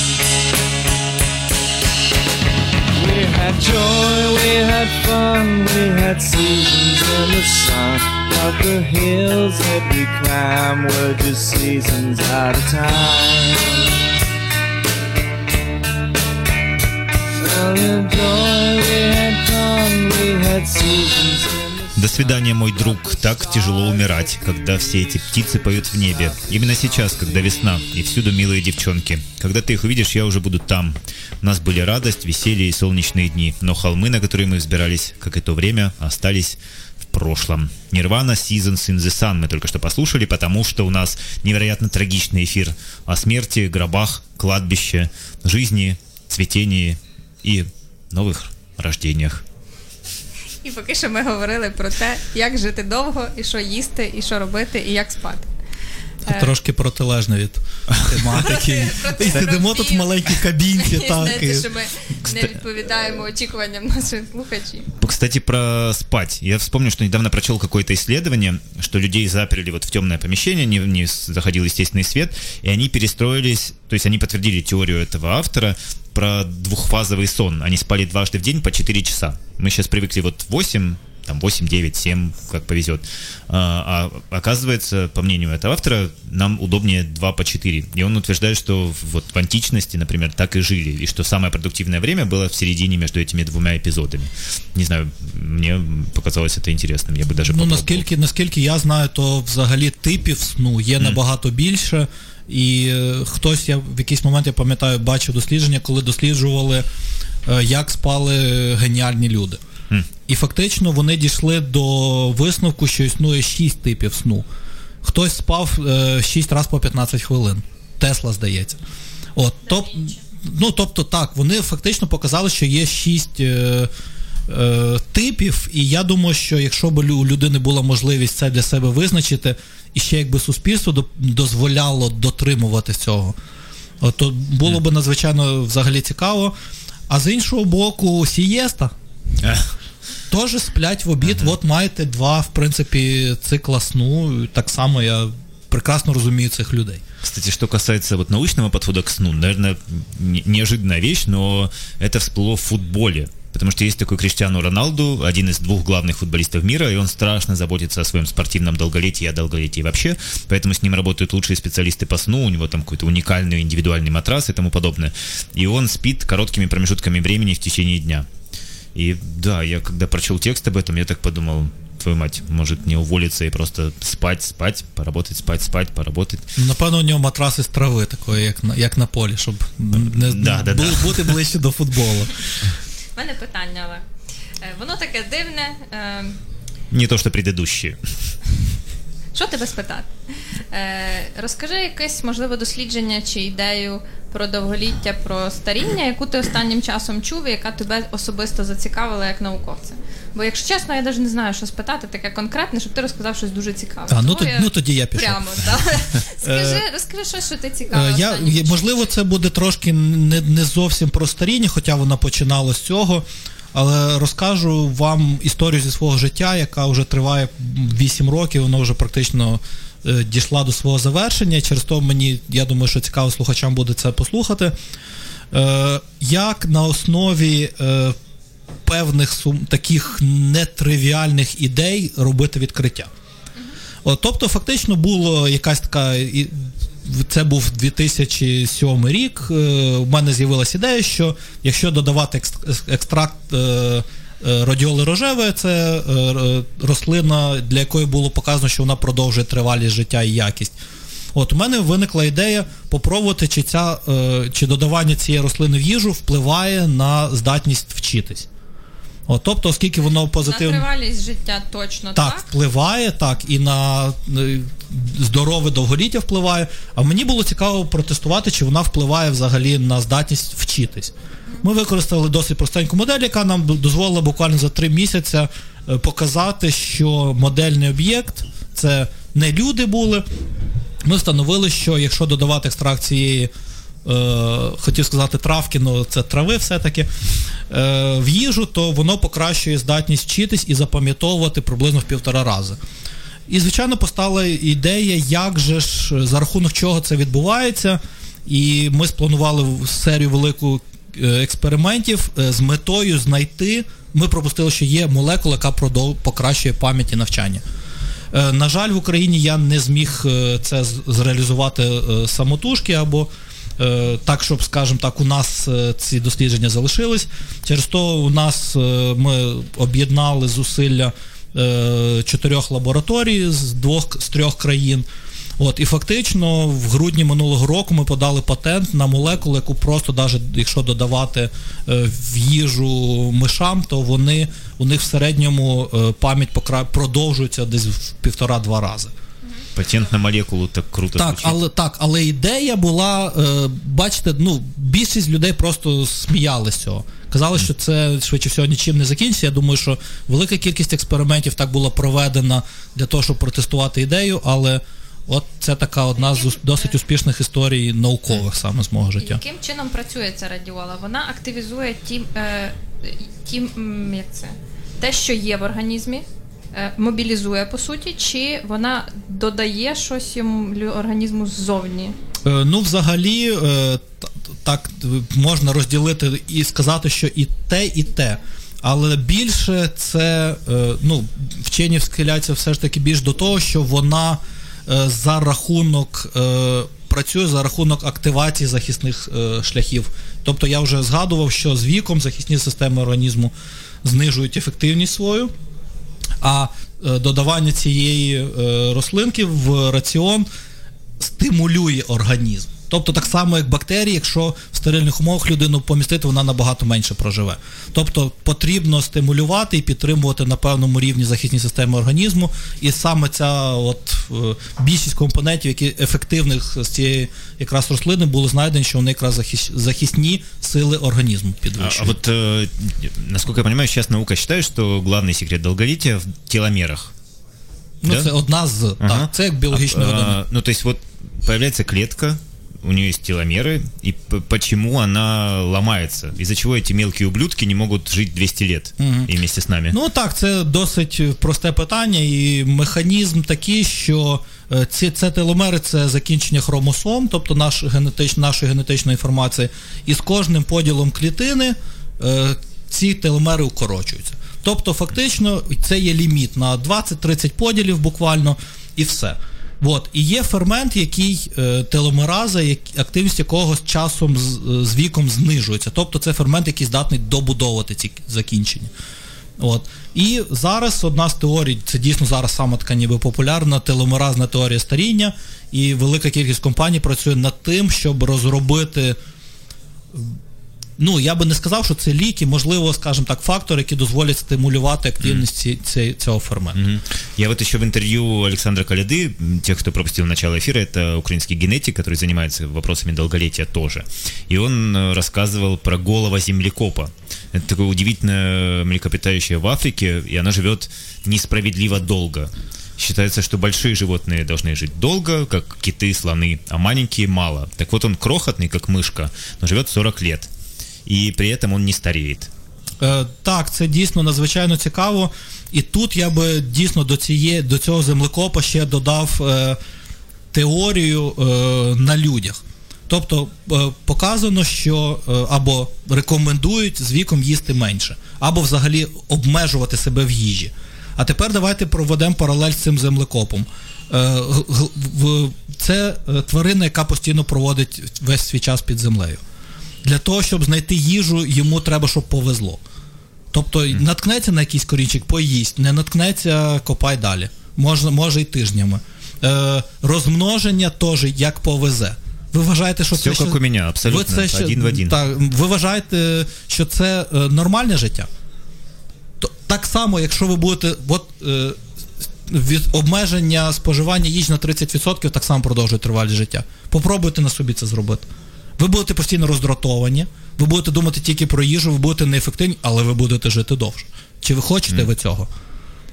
We had joy, we had fun, we had seasons in the sun. Up the hills that we climbed were just seasons at a time. Well, the joy we had До свидания, мой друг. Так тяжело умирать, когда все эти птицы поют в небе. Именно сейчас, когда весна, и всюду милые девчонки. Когда ты их увидишь, я уже буду там. У нас были радость, веселье и солнечные дни, но холмы, на которые мы взбирались, как и то время, остались в прошлом. Нирвана Seasons in the Sun мы только что послушали, потому что у нас невероятно трагичный эфир о смерти, гробах, кладбище, жизни, цветении и новых рождениях. І поки що ми говорили про те, як жити довго, і що їсти, і що робити, і як спати. Це трошки протилежне від тематики. І сидимо тут в маленькій кабінці, так. і- що ми не відповідаємо очікуванням наших слухачів. Кстати, про спать. Я вспомнил, что недавно прочел какое-то исследование, что людей заперли вот в темное помещение, не, не заходил естественный свет, и они перестроились, то есть они подтвердили теорию этого автора про двухфазовый сон. Они спали дважды в день по 4 часа. Мы сейчас привыкли вот 8, там 8, 9, 7, как повезет. А, а оказывается, по мнению этого автора, нам удобнее 2 по 4. И он утверждает, что вот в античности, например, так и жили, и что самое продуктивное время было в середине между этими двумя эпизодами. Не знаю, мне показалось это интересным, я бы даже Ну, попробовал. наскільки, наскільки я знаю, то взагалі типів сну є набагато більше. І е, хтось, я в якийсь момент, я пам'ятаю, бачив дослідження, коли досліджували, е, як спали геніальні люди. І фактично вони дійшли до висновку, що існує 6 типів сну. Хтось спав е, 6 разів по 15 хвилин. Тесла, здається. От, топ, ну, тобто так, вони фактично показали, що є 6 е, е, типів, і я думаю, що якщо б у людини була можливість це для себе визначити, і ще якби суспільство дозволяло дотримувати цього, от, то було б надзвичайно взагалі цікаво. А з іншого боку, сієста. Теж сплять в обід, от маєте два, в принципі, цикла сну. Так само я прекрасно розумію цих людей. Кстати, что касается вот научного подхода к сну, наверное, не- неожиданная вещь, но это всплыло в футболе. Потому что есть такой Криштиану Роналду, один из двух главных футболистов мира, и он страшно заботится о своем спортивном долголетии и о долголетии вообще, поэтому с ним работают лучшие специалисты по сну, у него там какой-то уникальный индивидуальный матрас и тому подобное. И он спит короткими промежутками времени в течение дня. И да, я когда прочел текст об этом, я так подумал, твою мать, может не уволиться и просто спать, спать, поработать, спать, спать, поработать. Напевно, у нього матрас із трави такої, як на, як на полі, щоб не, Да, да, бу- да. бути ближче до футболу. У мене питання, але е, воно таке дивне. Не то, що предыдущие. Що тебе спитати? Е, розкажи якесь, можливо, дослідження чи ідею про довголіття, про старіння, яку ти останнім часом чув, і яка тебе особисто зацікавила як науковця. Бо, якщо чесно, я навіть не знаю, що спитати, таке конкретне, щоб ти розказав щось дуже цікаве. А, ну, тоді- я ну, тоді я пішов. Прямо, так. Скажи, розкажи щось, що ти цікаве. Е, Я, можливо, це буде трошки не, не зовсім про старіння, хоча воно починало з цього. Але розкажу вам історію зі свого життя, яка вже триває 8 років, вона вже практично е, дійшла до свого завершення. Через то мені, я думаю, що цікаво слухачам буде це послухати. Е, як на основі е, певних сум, таких нетривіальних ідей робити відкриття. От, тобто, фактично було якась така. Це був 2007 рік. е, У мене з'явилася ідея, що якщо додавати екстракт е, е, радіоли рожевої, це рослина, для якої було показано, що вона продовжує тривалість життя і якість. От у мене виникла ідея попробувати, чи ця чи додавання цієї рослини в їжу впливає на здатність вчитись. От, тобто, оскільки воно На тривалість життя точно Так, так. впливає, так, і на е, здорове довголіття впливає. А мені було цікаво протестувати, чи вона впливає взагалі на здатність вчитись. Ми використали досить простеньку модель, яка нам дозволила буквально за три місяці е, показати, що модельний об'єкт це не люди були. Ми встановили, що якщо додавати екстракт цієї, хотів сказати травки, але це трави все-таки, е, в їжу, то воно покращує здатність вчитись і запам'ятовувати приблизно в півтора рази. І, звичайно, постала ідея, як же ж за рахунок чого це відбувається. І ми спланували серію велику е, експериментів е, з метою знайти. Ми пропустили, що є молекула, яка покращує пам'ять і навчання. Е, На жаль, в Україні я не зміг е, це зреалізувати е, самотужки або е, так, щоб, скажімо так, у нас е, ці дослідження залишились. Через то у нас е, ми об'єднали зусилля е, чотирьох лабораторій з двох з трьох країн. От, і фактично в грудні минулого року ми подали патент на молекулу, яку просто, навіть якщо додавати е, в їжу мишам, то вони у них в середньому е, пам'ять покра... продовжується десь в півтора-два рази. Патент на молекулу так круто Так, звучит. але так, але ідея була, е, бачите, ну більшість людей просто сміялися цього. Казали, що це швидше всього нічим не закінчиться. Я думаю, що велика кількість експериментів так була проведена для того, щоб протестувати ідею, але от це така одна з досить успішних історій наукових саме з мого життя. Яким чином працює ця радіола? Вона активізує ті, е, ті як це, те, що є в організмі, мобілізує по суті, чи вона додає щось йому організму ззовні? Е, Ну, взагалі, е, так е, можна розділити і сказати, що і те, і те. Але більше це, е, ну, вчені схиляються все ж таки більш до того, що вона е, за рахунок е, працює за рахунок активації захисних е, шляхів. Тобто я вже згадував, що з віком захисні системи організму знижують ефективність свою, а е, додавання цієї е, рослинки в раціон стимулює організм. Тобто так само, як бактерії, якщо в стерильних умовах людину помістити, вона набагато менше проживе. Тобто потрібно стимулювати і підтримувати на певному рівні захисні системи організму. І саме ця от е, більшість компонентів, які ефективних з цієї якраз рослини, були знайдені, що вони якраз захисні сили організму А, підвищують. а вот, э, насколько я понимаю, сейчас наука считает, что главный секрет долголетия в теломерах. Ну, да? це одна з Ага. так, це як біологічний А, годинник. Ну, то есть вот появляется клетка, у нее есть теломеры, и почему она ломается? Из-за чего эти мелкие ублюдки не могут жить 200 лет Мгм. и вместе с нами? Ну так, це досить просте питання, і механізм такий, що е, ці це теломери це закінчення хромосом, тобто наш генетич, нашої генетичної інформації, і з кожним поділом клітини е, ці теломери укорочуються. Тобто, фактично, це є ліміт на 20-30 поділів буквально, і все. От. І є фермент, який е, теломераза, як, активність якого з часом з, з віком знижується. Тобто це фермент, який здатний добудовувати ці закінчення. От. І зараз одна з теорій, це дійсно зараз саме така ніби популярна теломеразна теорія старіння, і велика кількість компаній працює над тим, щоб розробити. Ну, я би не сказав, що це ліки, можливо, скажімо так, фактори, які дозволять стимулювати активність ці, ці, цього ферменту. Мгм. Я вот еще в интервью Александра Коляды, м, тех, кто пропустил начало эфира, это украинский генетик, который занимается вопросами долголетия тоже. И он э, рассказывал про голого землекопа. Это такое удивительное млекопитающее в Африке, и оно живет несправедливо долго. Считается, что большие животные должны жить долго, как киты, слоны, а маленькие мало. Так вот он крохотный, как мышка, но живет 40 лет. И при этом он не стареет. Е, так, це дійсно надзвичайно цікаво. І тут я би дійсно до цієї, до цього землекопа ще додав е, теорію е, на людях. Тобто е, показано, що е, або рекомендують з віком їсти менше, або взагалі обмежувати себе в їжі. А тепер давайте проведемо паралель з цим землекопом. Е, Це тварина, яка постійно проводить весь свій час під землею. Для того, щоб знайти їжу, йому треба, щоб повезло. Тобто наткнеться на якийсь корінчик, поїсть, не наткнеться, копай далі. Може, може і тижнями. Е, розмноження теж як повезе. Ви вважаєте, що Всё це як ще- у мене, абсолютно, ви це один в один. Так, ви вважаєте, що це е, нормальне життя? То, так само, якщо ви будете от, е, від обмеження споживання їжі на 30%, так само продовжує тривалість життя. Попробуйте на собі це зробити. Ви будете постійно роздратовані, ви будете думати тільки про їжу, ви будете неефективні, але ви будете жити довше. Чи ви хочете ви цього?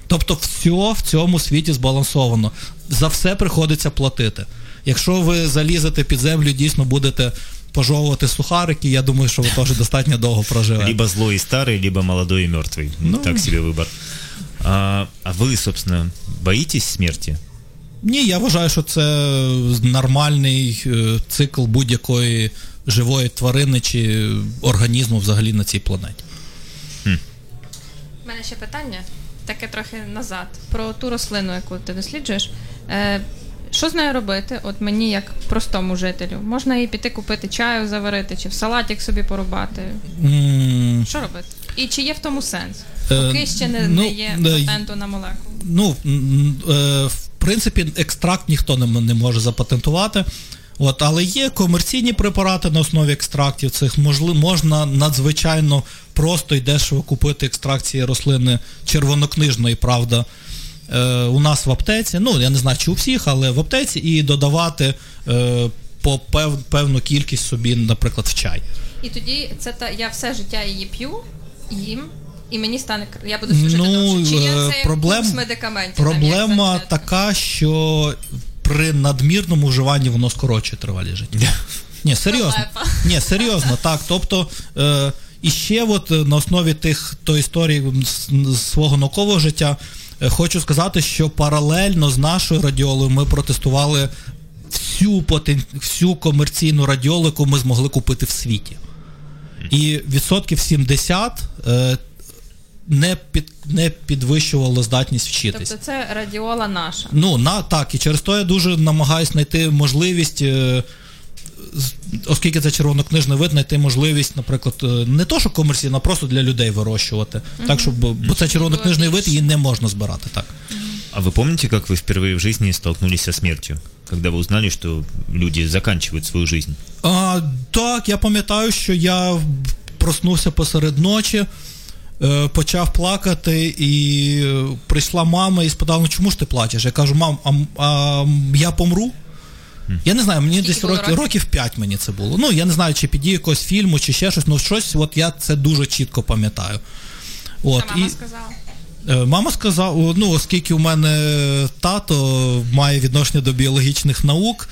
Тобто, все в цьому світі збалансовано. За все приходиться платити. Якщо ви залізете під землю, дійсно будете пожовувати сухарики, я думаю, що ви теж достатньо довго проживете. Либо злой и старый, либо молодой и мертвый. Ну. Так себе выбор. А, а вы, собственно, боитесь смерти? Ні, я вважаю, що це нормальний е, цикл будь-якої живої тварини чи організму взагалі на цій планеті. У мене ще питання, таке трохи назад, про ту рослину, яку ти досліджуєш. Е, що з нею робити? От мені, як простому жителю, можна її піти купити чаю заварити, чи в салатик собі порубати. М, Що робити? І чи є в тому сенс? Е, Поки ще не, ну, не є е, патенту на молекулу. Ну, е, в принципі, екстракт ніхто не, не може запатентувати. От, але є комерційні препарати на основі екстрактів цих. Можли, можна надзвичайно просто і дешево купити екстракції рослини червонокнижної, правда, е, у нас в аптеці. Ну, я не знаю, чи у всіх, але в аптеці, і додавати е, по пев, певну кількість собі, наприклад, в чай. І тоді це та я все життя її п'ю, їм, і мені стане я буду жити Ну, довше. Чи є е, це проблем- курс медикаментів? там, як Проблема конкретно? така, що при надмірному вживанні воно скорочує тривалість життя. Ні, серйозно. Ні, серйозно, так. Тобто, е, і ще от е, на основі тих то історії свого наукового життя е, хочу сказати, що паралельно з нашою радіолою ми протестували всю потен... всю комерційну радіолу, яку ми змогли купити в світі. І відсотків 70 е, не, під... не підвищувало здатність вчитись. Тобто це радіола наша. Ну, на, так, і через то я дуже намагаюся знайти можливість, е, з- оскільки це червонокнижний вид, знайти можливість, наприклад, е, не то, що комерційно, а просто для людей вирощувати. Так, щоб, бо це червонокнижний вид, її не можна збирати. Так. А вы помните, как вы впервые в жизни столкнулись со смертью? Когда вы узнали, что люди заканчивают свою жизнь? А, так, я пам'ятаю, що я проснувся посеред ночі, е, почав плакати, і е, прийшла мама і спитала, ну чому ж ти плачеш? Я кажу, мам, а, а я помру? Я не знаю, мені Скільки десь років, років? років 5 мені це було. Ну, я не знаю, чи піді якогось фільму, чи ще щось, ну щось, от я це дуже чітко пам'ятаю. От, А мама і, сказала. Е, Мама сказала, ну, оскільки у мене тато має відношення до біологічних наук,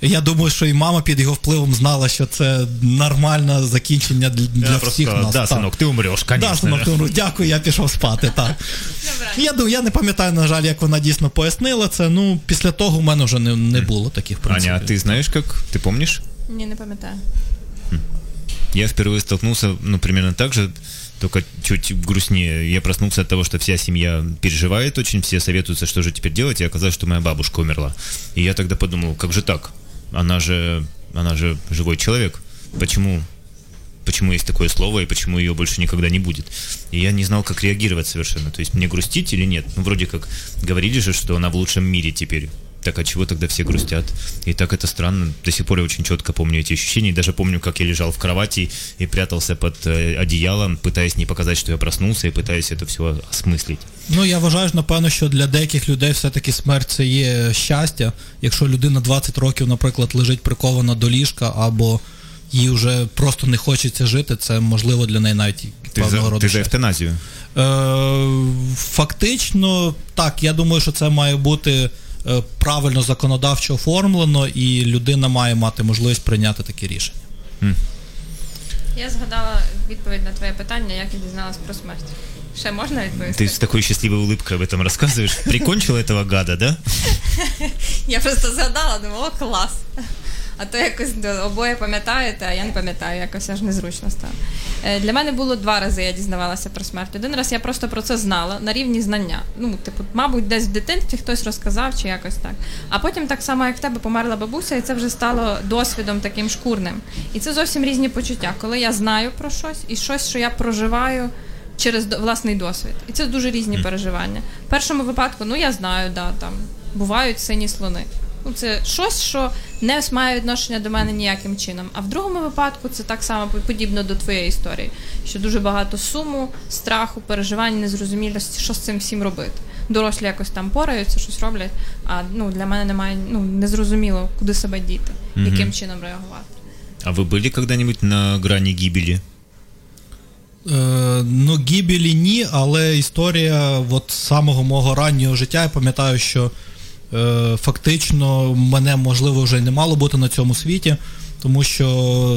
я думаю, що і мама під його впливом знала, що це нормальне закінчення для, для Я всіх просто, нас. да, так. сынок, ты умрешь, Да, конечно. синок, ну, дякую, я пішов спати. Так. Я, думаю, я не пам'ятаю, на жаль, як вона дійсно пояснила це. Ну, після того в мене вже не, не було таких принципів. Аня, а ты знаешь, как? Ты помнишь? Ні, не пам'ятаю. Я впервые столкнулся, ну, примерно так же, только чуть грустнее. Я проснулся от того, что вся семья переживает очень, все советуются, что же теперь делать, и оказалось, что моя бабушка умерла. И я тогда подумал, как же так? Она же, она же живой человек. Почему почему есть такое слово и почему ее больше никогда не будет. И я не знал, как реагировать совершенно. То есть мне грустить или нет? Ну, вроде как говорили же, что она в лучшем мире теперь. Так а чего тогда все грустят? И так это странно. До сих пор я очень четко помню эти ощущения. И даже помню, как я лежал в кровати и прятался под э, одеялом, пытаясь не показать, что я проснулся, и пытаясь это все осмыслить. Ну, я вважаю, напевно, що для деяких людей все-таки смерть це є щастя. Якщо людина 20 років, наприклад, лежить прикована до ліжка, або їй вже просто не хочеться жити, це можливо для неї навіть Ты певного за, роду ты за щастя. эвтаназию? Е, фактично, так, я думаю, що це має бути е, правильно законодавчо оформлено, і людина має мати можливість прийняти таке рішення. Я згадала відповідь на твоє питання, як я дізналась про смерть. Ще можна відповісти? Ты с такой счастливой улыбкой об этом рассказываешь. Прикончил этого гада, да? Я просто згадала, думала, о, клас. А то якось обоє пам'ятаєте, а я не пам'ятаю, якось аж незручно стало. Е, Для мене було два рази, я дізнавалася про смерть. Один раз я просто про це знала на рівні знання. Ну, типу, мабуть, десь в дитинстві хтось розказав чи якось так. А потім так само, як в тебе померла бабуся, і це вже стало досвідом таким шкурним. І це зовсім різні почуття, коли я знаю про щось і щось, що я проживаю через власний досвід. І це дуже різні переживання. В першому випадку, ну я знаю, да, там бувають сині слони. Ну, це щось, що не має відношення до мене ніяким чином. А в другому випадку це так само подібно до твоєї історії, що дуже багато суму, страху, переживань, незрозумілості, що з цим всім робити. Дорослі якось там пораються, щось роблять, а ну, для мене немає ну, незрозуміло, куди себе діти, яким чином реагувати. А вы были когда-нибудь на грани гибели? Е, ну, гібелі ні, але історія от самого мого раннього життя, я пам'ятаю, що фактично мене, можливо, вже не мало бути на цьому світі, тому що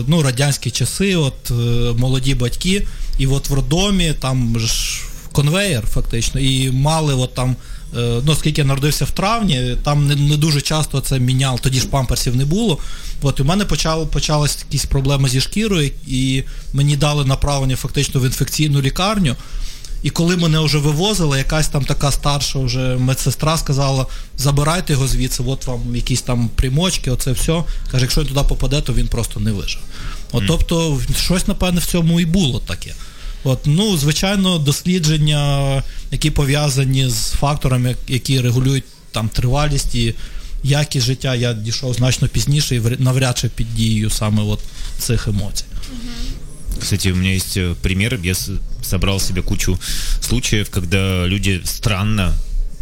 ну, радянські часи, от е, молоді батьки, і от в роддомі, там ж конвеєр, фактично, і мали от там. е, Ну, оскільки я народився в травні, там не, не дуже часто це міняли, тоді ж памперсів не було. От у мене почали, почались якісь проблеми зі шкірою, і мені дали направлення фактично в інфекційну лікарню. І коли мене вже вивозили, якась там така старша вже медсестра сказала, забирайте його звідси, от вам якісь там примочки, оце все. Каже, якщо він туди попаде, то він просто не вижив. От, тобто, щось, напевне, в цьому і було таке. От, ну, звичайно, дослідження, які пов'язані з факторами, які регулюють там тривалість і якість життя, я дійшов значно пізніше і навряд чи під дією саме от цих емоцій. Кстати, у меня есть э, пример. Я собрал себе кучу случаев, когда люди странно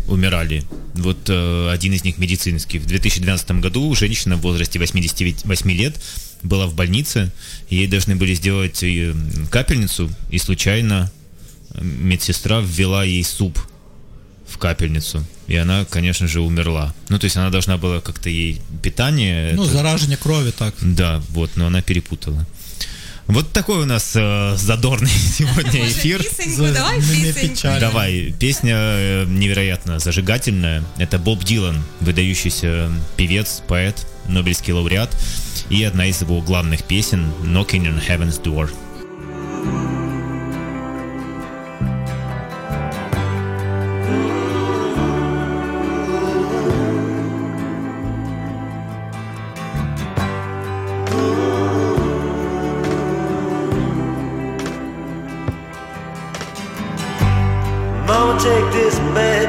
умирали. Вот э, один из них медицинский. В 2012 году женщина в возрасте 88 лет была в больнице. Ей должны были сделать э, капельницу, и случайно э, медсестра ввела ей суп в капельницу. И она, конечно же, умерла. Ну, то есть она должна была как-то ей питание... Ну, это- зараження крові, так. да, вот, но она перепутала. Вот такой у нас э, задорный сегодня эфир. Давай. Давай, песня э, невероятно зажигательная. Это Боб Дилан, выдающийся певец, поэт, Нобелевский лауреат. И одна из его главных песен «Knocking on Heaven's Door». Mama,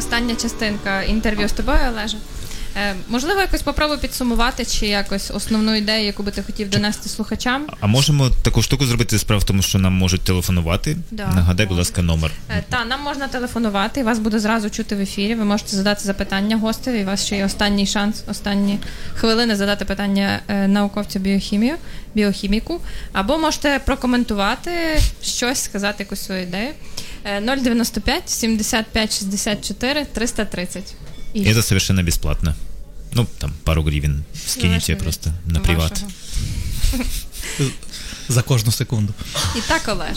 остання частинка інтерв'ю з тобою, Олеже. Е, можливо, якось попробуй підсумувати чи якось основну ідею, яку би ти хотів донести слухачам. А можемо таку штуку зробити справа в тому, що нам можуть телефонувати. Да, Нагадай, будь ласка, номер. Е, Та нам можна телефонувати, і вас буде зразу чути в ефірі. Ви можете задати запитання гостеві. У вас ще є останній шанс, останні хвилини задати питання е, науковцю біохімію, біохіміку. Або можете прокоментувати щось, сказати якусь свою ідею. Е, 095 75 64 330. І И это совершенно бесплатно. Ну, там, пару гривен скинете просто на приват. За кожну секунду. І так, Олеж.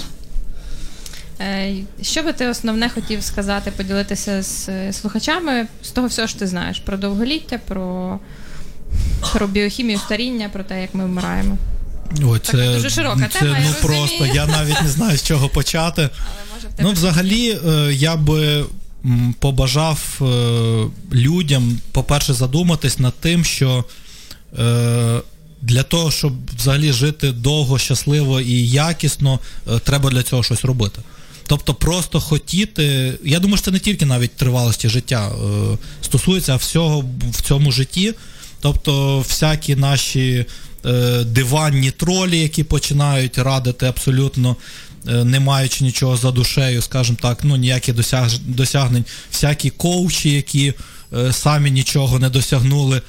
Е, Що би ти основне хотів сказати, поділитися з слухачами з того всього, що ти знаєш про довголіття, про, про біохімію старіння, про те, як ми вмираємо. Так, це, дуже широка це, тема, я ну розумію. просто я навіть не знаю, з чого почати. Але може в тебе Ну, взагалі, е, я би побажав е, людям, по-перше, задуматись над тим, що е, для того, щоб взагалі жити довго, щасливо і якісно, е, треба для цього щось робити. Тобто просто хотіти, я думаю, що це не тільки навіть тривалості життя стосується всього в цьому житті. Тобто всякі наші е, диванні тролі, які починають радити абсолютно. Е, Не маючи нічого за душею, скажімо так, ну ніяких досяг, досягнень, всякі коучі, які е, самі нічого не досягнули,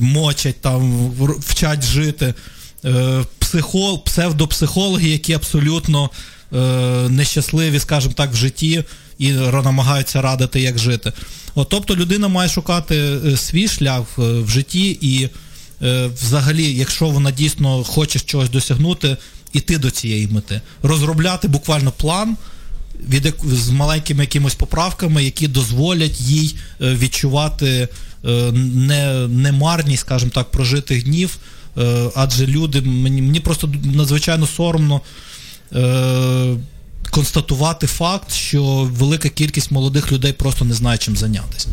мочать там, вчать жити, е, психол, псевдопсихологи, які абсолютно нещасливі, скажімо так, в житті і намагаються радити, як жити. От, тобто людина має шукати свій шлях в житті і взагалі, якщо вона дійсно хоче чогось досягнути, іти до цієї мети. Розробляти буквально план від з маленькими якимось поправками, які дозволять їй е, відчувати е, не, немарність, скажімо так, прожитих днів. Е, адже люди, мені, мені просто надзвичайно соромно е, констатувати факт, що велика кількість молодих людей просто не знає, чим зайнятися.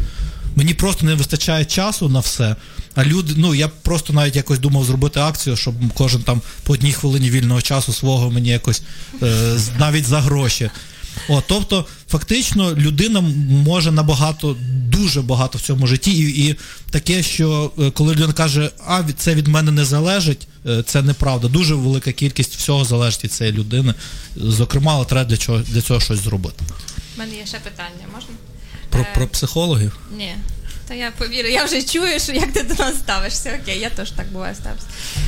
Мені просто не вистачає часу на все. А люди, ну я просто навіть якось думав зробити акцію, щоб кожен там по одній хвилині вільного часу свого мені якось е, навіть за гроші. О, тобто, фактично, людина може набагато, дуже багато в цьому житті, і, і таке, що е, коли людина каже, а це від мене не залежить, е, це неправда. Дуже велика кількість всього залежить від цієї людини. Зокрема, але треба для чого для цього щось зробити. У мене є ще питання, можна? Про, Е, про психологів. Ні. Та я повірю, я вже чую, що як ти до нас ставишся. Окей, я теж так буває ставлюся.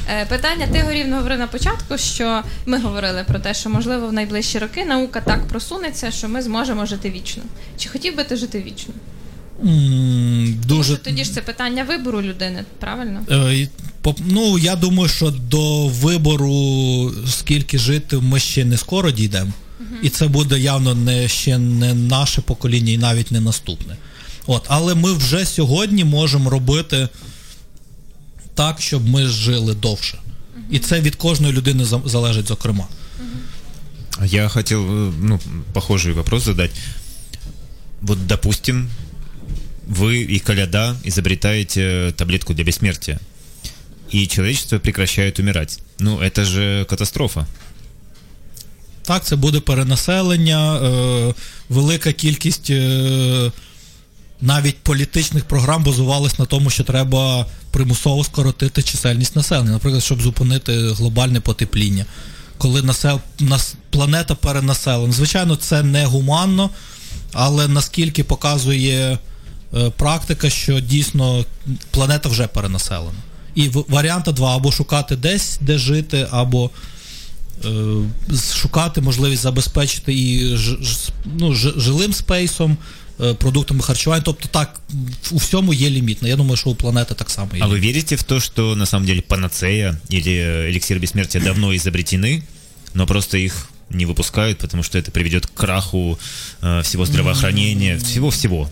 Е, питання, ти горів говорив на початку, що ми говорили про те, що можливо в найближчі роки наука так просунеться, що ми зможемо жити вічно. Чи хотів би ти жити вічно? Дуже Тоді ж це питання вибору людини, правильно? Е, по- Ну, я думаю, що до вибору, скільки жити, ми ще не скоро дійдемо. І це буде явно не ще не наше покоління і навіть не наступне. От, але ми вже сьогодні можемо робити так, щоб ми жили довше. І це від кожної людини за- залежить, зокрема. Я хотел, э, ну, похожий вопрос задать. Вот, допустим, вы и Коляда изобретаете таблетку для бессмертия, и человечество прекращает умирать. Ну, это же катастрофа. Так, це буде перенаселення, е, велика кількість е, навіть політичних програм базувалась на тому, що треба примусово скоротити чисельність населення, наприклад, щоб зупинити глобальне потепління. Коли насел... нас... планета перенаселена. Звичайно, це не гуманно, але наскільки показує е, практика, що дійсно планета вже перенаселена. І в- варіанта два: або шукати десь, де жити, або е, шукати можливість забезпечити і ж, ну, ж- жилим спейсом, продуктами харчування. Тобто так, в- у всьому є ліміт. Ну, Я думаю, що у планети так само є. А вы верите в то, что на самом деле панацея или э, эликсир бессмертия давно изобретены, но просто их не выпускают, потому что это приведет к краху э, всего здравоохранения, всего-всего?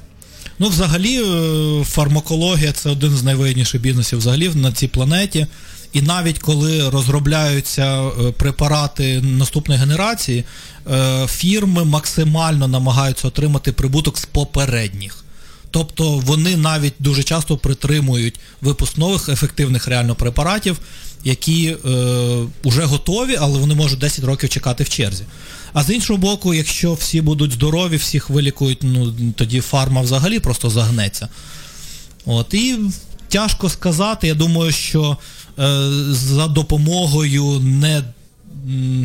Ну, взагалі, е, фармакологія це один з найвигідніших бізнесів взагалі на цій планеті. І навіть коли розробляються е, препарати наступної генерації, е, фірми максимально намагаються отримати прибуток з попередніх. Тобто вони навіть дуже часто притримують випуск нових ефективних реально препаратів, які е, вже готові, але вони можуть 10 років чекати в черзі. А з іншого боку, якщо всі будуть здорові, всіх вилікують, ну тоді фарма взагалі просто загнеться. От, і тяжко сказати. Я думаю, що е, за допомогою не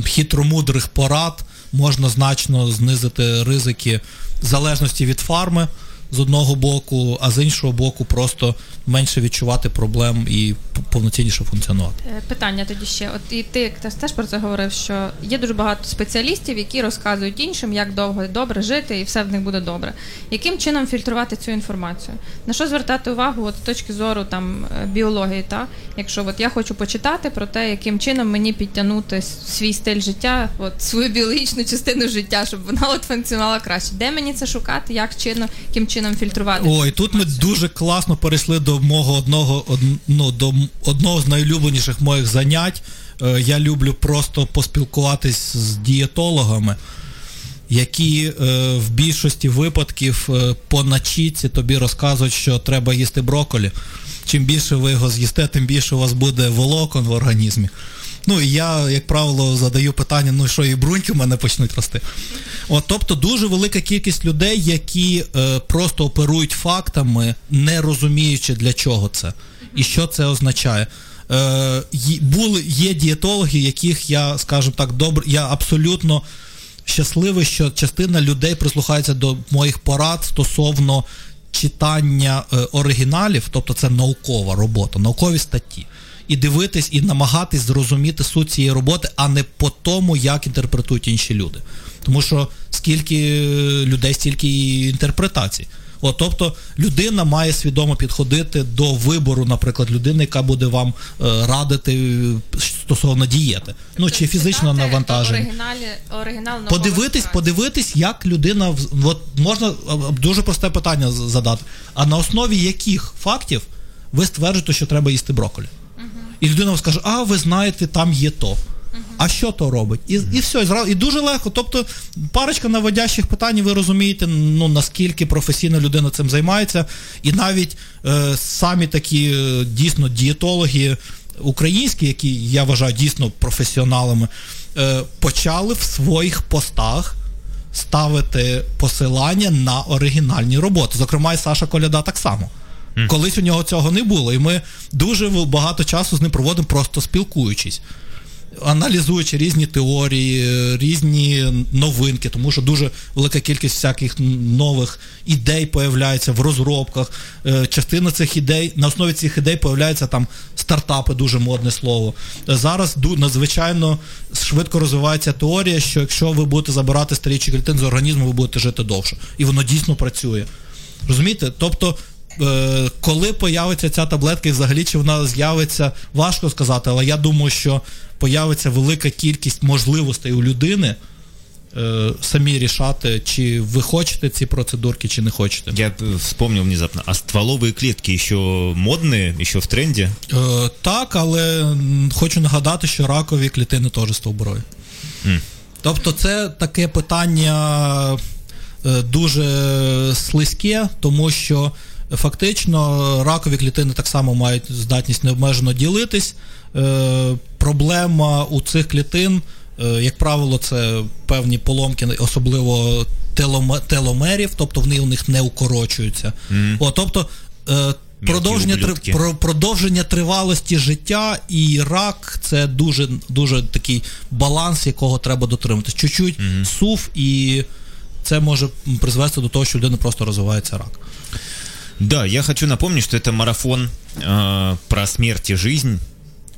хитромудрих порад можна значно знизити ризики залежності від фарми з одного боку, а з іншого боку, просто менше відчувати проблем і повноцінніше функціонувати. Е, Питання тоді ще. От і ти теж про це говорив, що є дуже багато спеціалістів, які розказують іншим, як довго і добре жити, і все в них буде добре. Яким чином фільтрувати цю інформацію? На що звертати увагу от, з точки зору там е, біології? Та? Якщо от я хочу почитати про те, яким чином мені підтягнути свій стиль життя, от свою біологічну частину життя, щоб вона от функціонувала краще. Де мені це шукати? Як чином, яким чином фільтрувати? цю Ой, тут ми дуже класно перейшли до мого одного од, ну, до одного з найулюбленіших моїх занять. Е, Я люблю просто поспілкуватись з дієтологами, які е, в більшості випадків е, по начітці тобі розказують, що треба їсти брокколі. Чим більше ви його з'їсте, тим більше у вас буде волокон в організмі. Ну і я, як правило, задаю питання, ну що і бруньки в мене почнуть рости. От, тобто дуже велика кількість людей, які е, просто оперують фактами, не розуміючи для чого це і що це означає. Е, були, є дієтологи, яких я, скажімо так, добре, я абсолютно щасливий, що частина людей прислухається до моїх порад стосовно читання е, оригіналів, тобто це наукова робота, наукові статті. І дивитись, і намагатись зрозуміти суть цієї роботи, а не по тому, як інтерпретують інші люди. Тому що скільки е, людей, стільки і інтерпретацій. От, тобто людина має свідомо підходити до вибору, наприклад, людини, яка буде вам е, радити е, стосовно дієти. Ну чи фізично навантаження. Оригінал Подивитись, подивитись, як людина от можна а, дуже просте питання задати. А на основі яких фактів ви стверджуєте, що треба їсти брокколі? І людина вам скаже, а ви знаєте, там є то. А що то робить? І, і все, і, дуже легко. Тобто парочка наводящих питань, ви розумієте, ну наскільки професійно людина цим займається. І навіть е, самі такі е, дійсно дієтологи українські, які я вважаю дійсно професіоналами, е, почали в своїх постах ставити посилання на оригінальні роботи. Зокрема, і Саша Коляда так само. Колись у нього цього не було, і ми дуже багато часу з ним проводимо, просто спілкуючись. Аналізуючи різні теорії, різні новинки, тому що дуже велика кількість всяких нових ідей появляється в розробках. Е, Частина цих ідей, на основі цих ідей появляються там стартапи, дуже модне слово. Зараз надзвичайно швидко розвивається теорія, що якщо ви будете забирати старічі клітини з організму, ви будете жити довше. І воно дійсно працює. Розумієте? Тобто, коли появиться ця таблетка і взагалі чи вона з'явиться, важко сказати, але я думаю, що появиться велика кількість можливостей у людини е, самі рішати, чи ви хочете ці процедурки, чи не хочете. Я э, вспомнил внезапно, а стволовые клетки еще модные, еще в тренде? Е, так, але м, хочу нагадати, що ракові клітини теж стовбурові. М. Тобто це таке питання е, дуже слизьке, тому що фактично ракові клітини так само мають здатність необмежено ділитись. Е, Проблема у цих клітин, е, як правило, це певні поломки, особливо теломерів, тобто вони у них не укорочуються. Мгм. О, тобто е, продовження, три- про, продовження тривалості життя і рак це дуже, дуже такий баланс, якого треба дотриматись. Чуть-чуть сув, і це може призвести до того, що у людини просто розвивається рак. Да, я хочу напомнить, что это марафон э, про смерть и жизнь,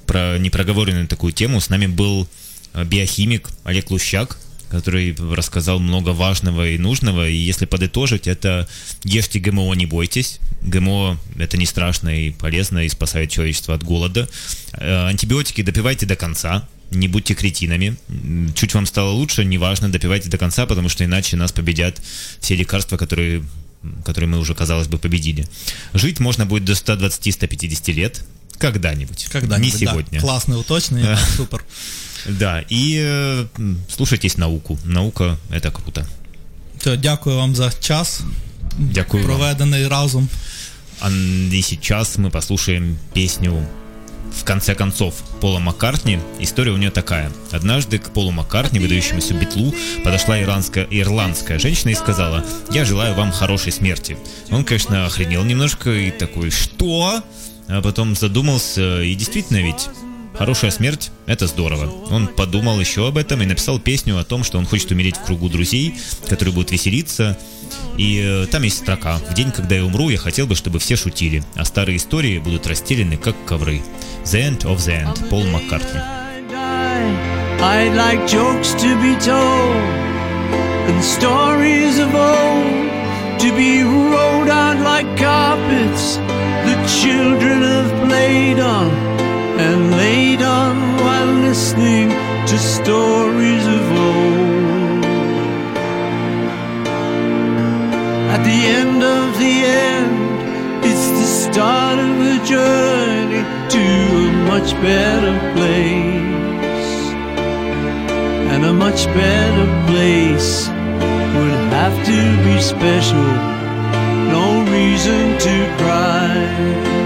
про непроговоренную такую тему. С нами был э, биохимик Олег Лущак, который рассказал много важного и нужного. И если подытожить, это ешьте ГМО, не бойтесь. ГМО это не страшно и полезно, и спасает человечество от голода. Э, антибиотики допивайте до конца. Не будьте кретинами. Чуть вам стало лучше, неважно, допивайте до конца, потому что иначе нас победят все лекарства, которые которые мы уже, казалось бы, победили. Жить можно будет до 120-150 лет. Когда-нибудь. Когда-нибудь, Не да. сегодня. Класне уточнення, супер. Да, и э, слушайтесь науку. Наука — это круто. То, дякую вам за час, Дякую вам. проведений разом. А и сейчас мы послушаем песню в конце концов Пола Маккартни. История у нее такая. Однажды к Полу Маккартни, выдающемуся битлу, подошла ирландская, ирландская женщина и сказала, я желаю вам хорошей смерти. Он, конечно, охренел немножко и такой, что? А потом задумался, и действительно ведь Хорошая смерть – это здорово. Он подумал еще об этом и написал песню о том, что он хочет умереть в кругу друзей, которые будут веселиться. И э, там есть строка «В день, когда я умру, я хотел бы, чтобы все шутили, а старые истории будут расстелены, как ковры». «The End of the End» Пол Маккартни. I'd like jokes to be told and stories of old to be rolled out like carpets the children have played on and laid on while listening to stories start of a journey to a much better place. And a much better place would have to be special, no reason to cry.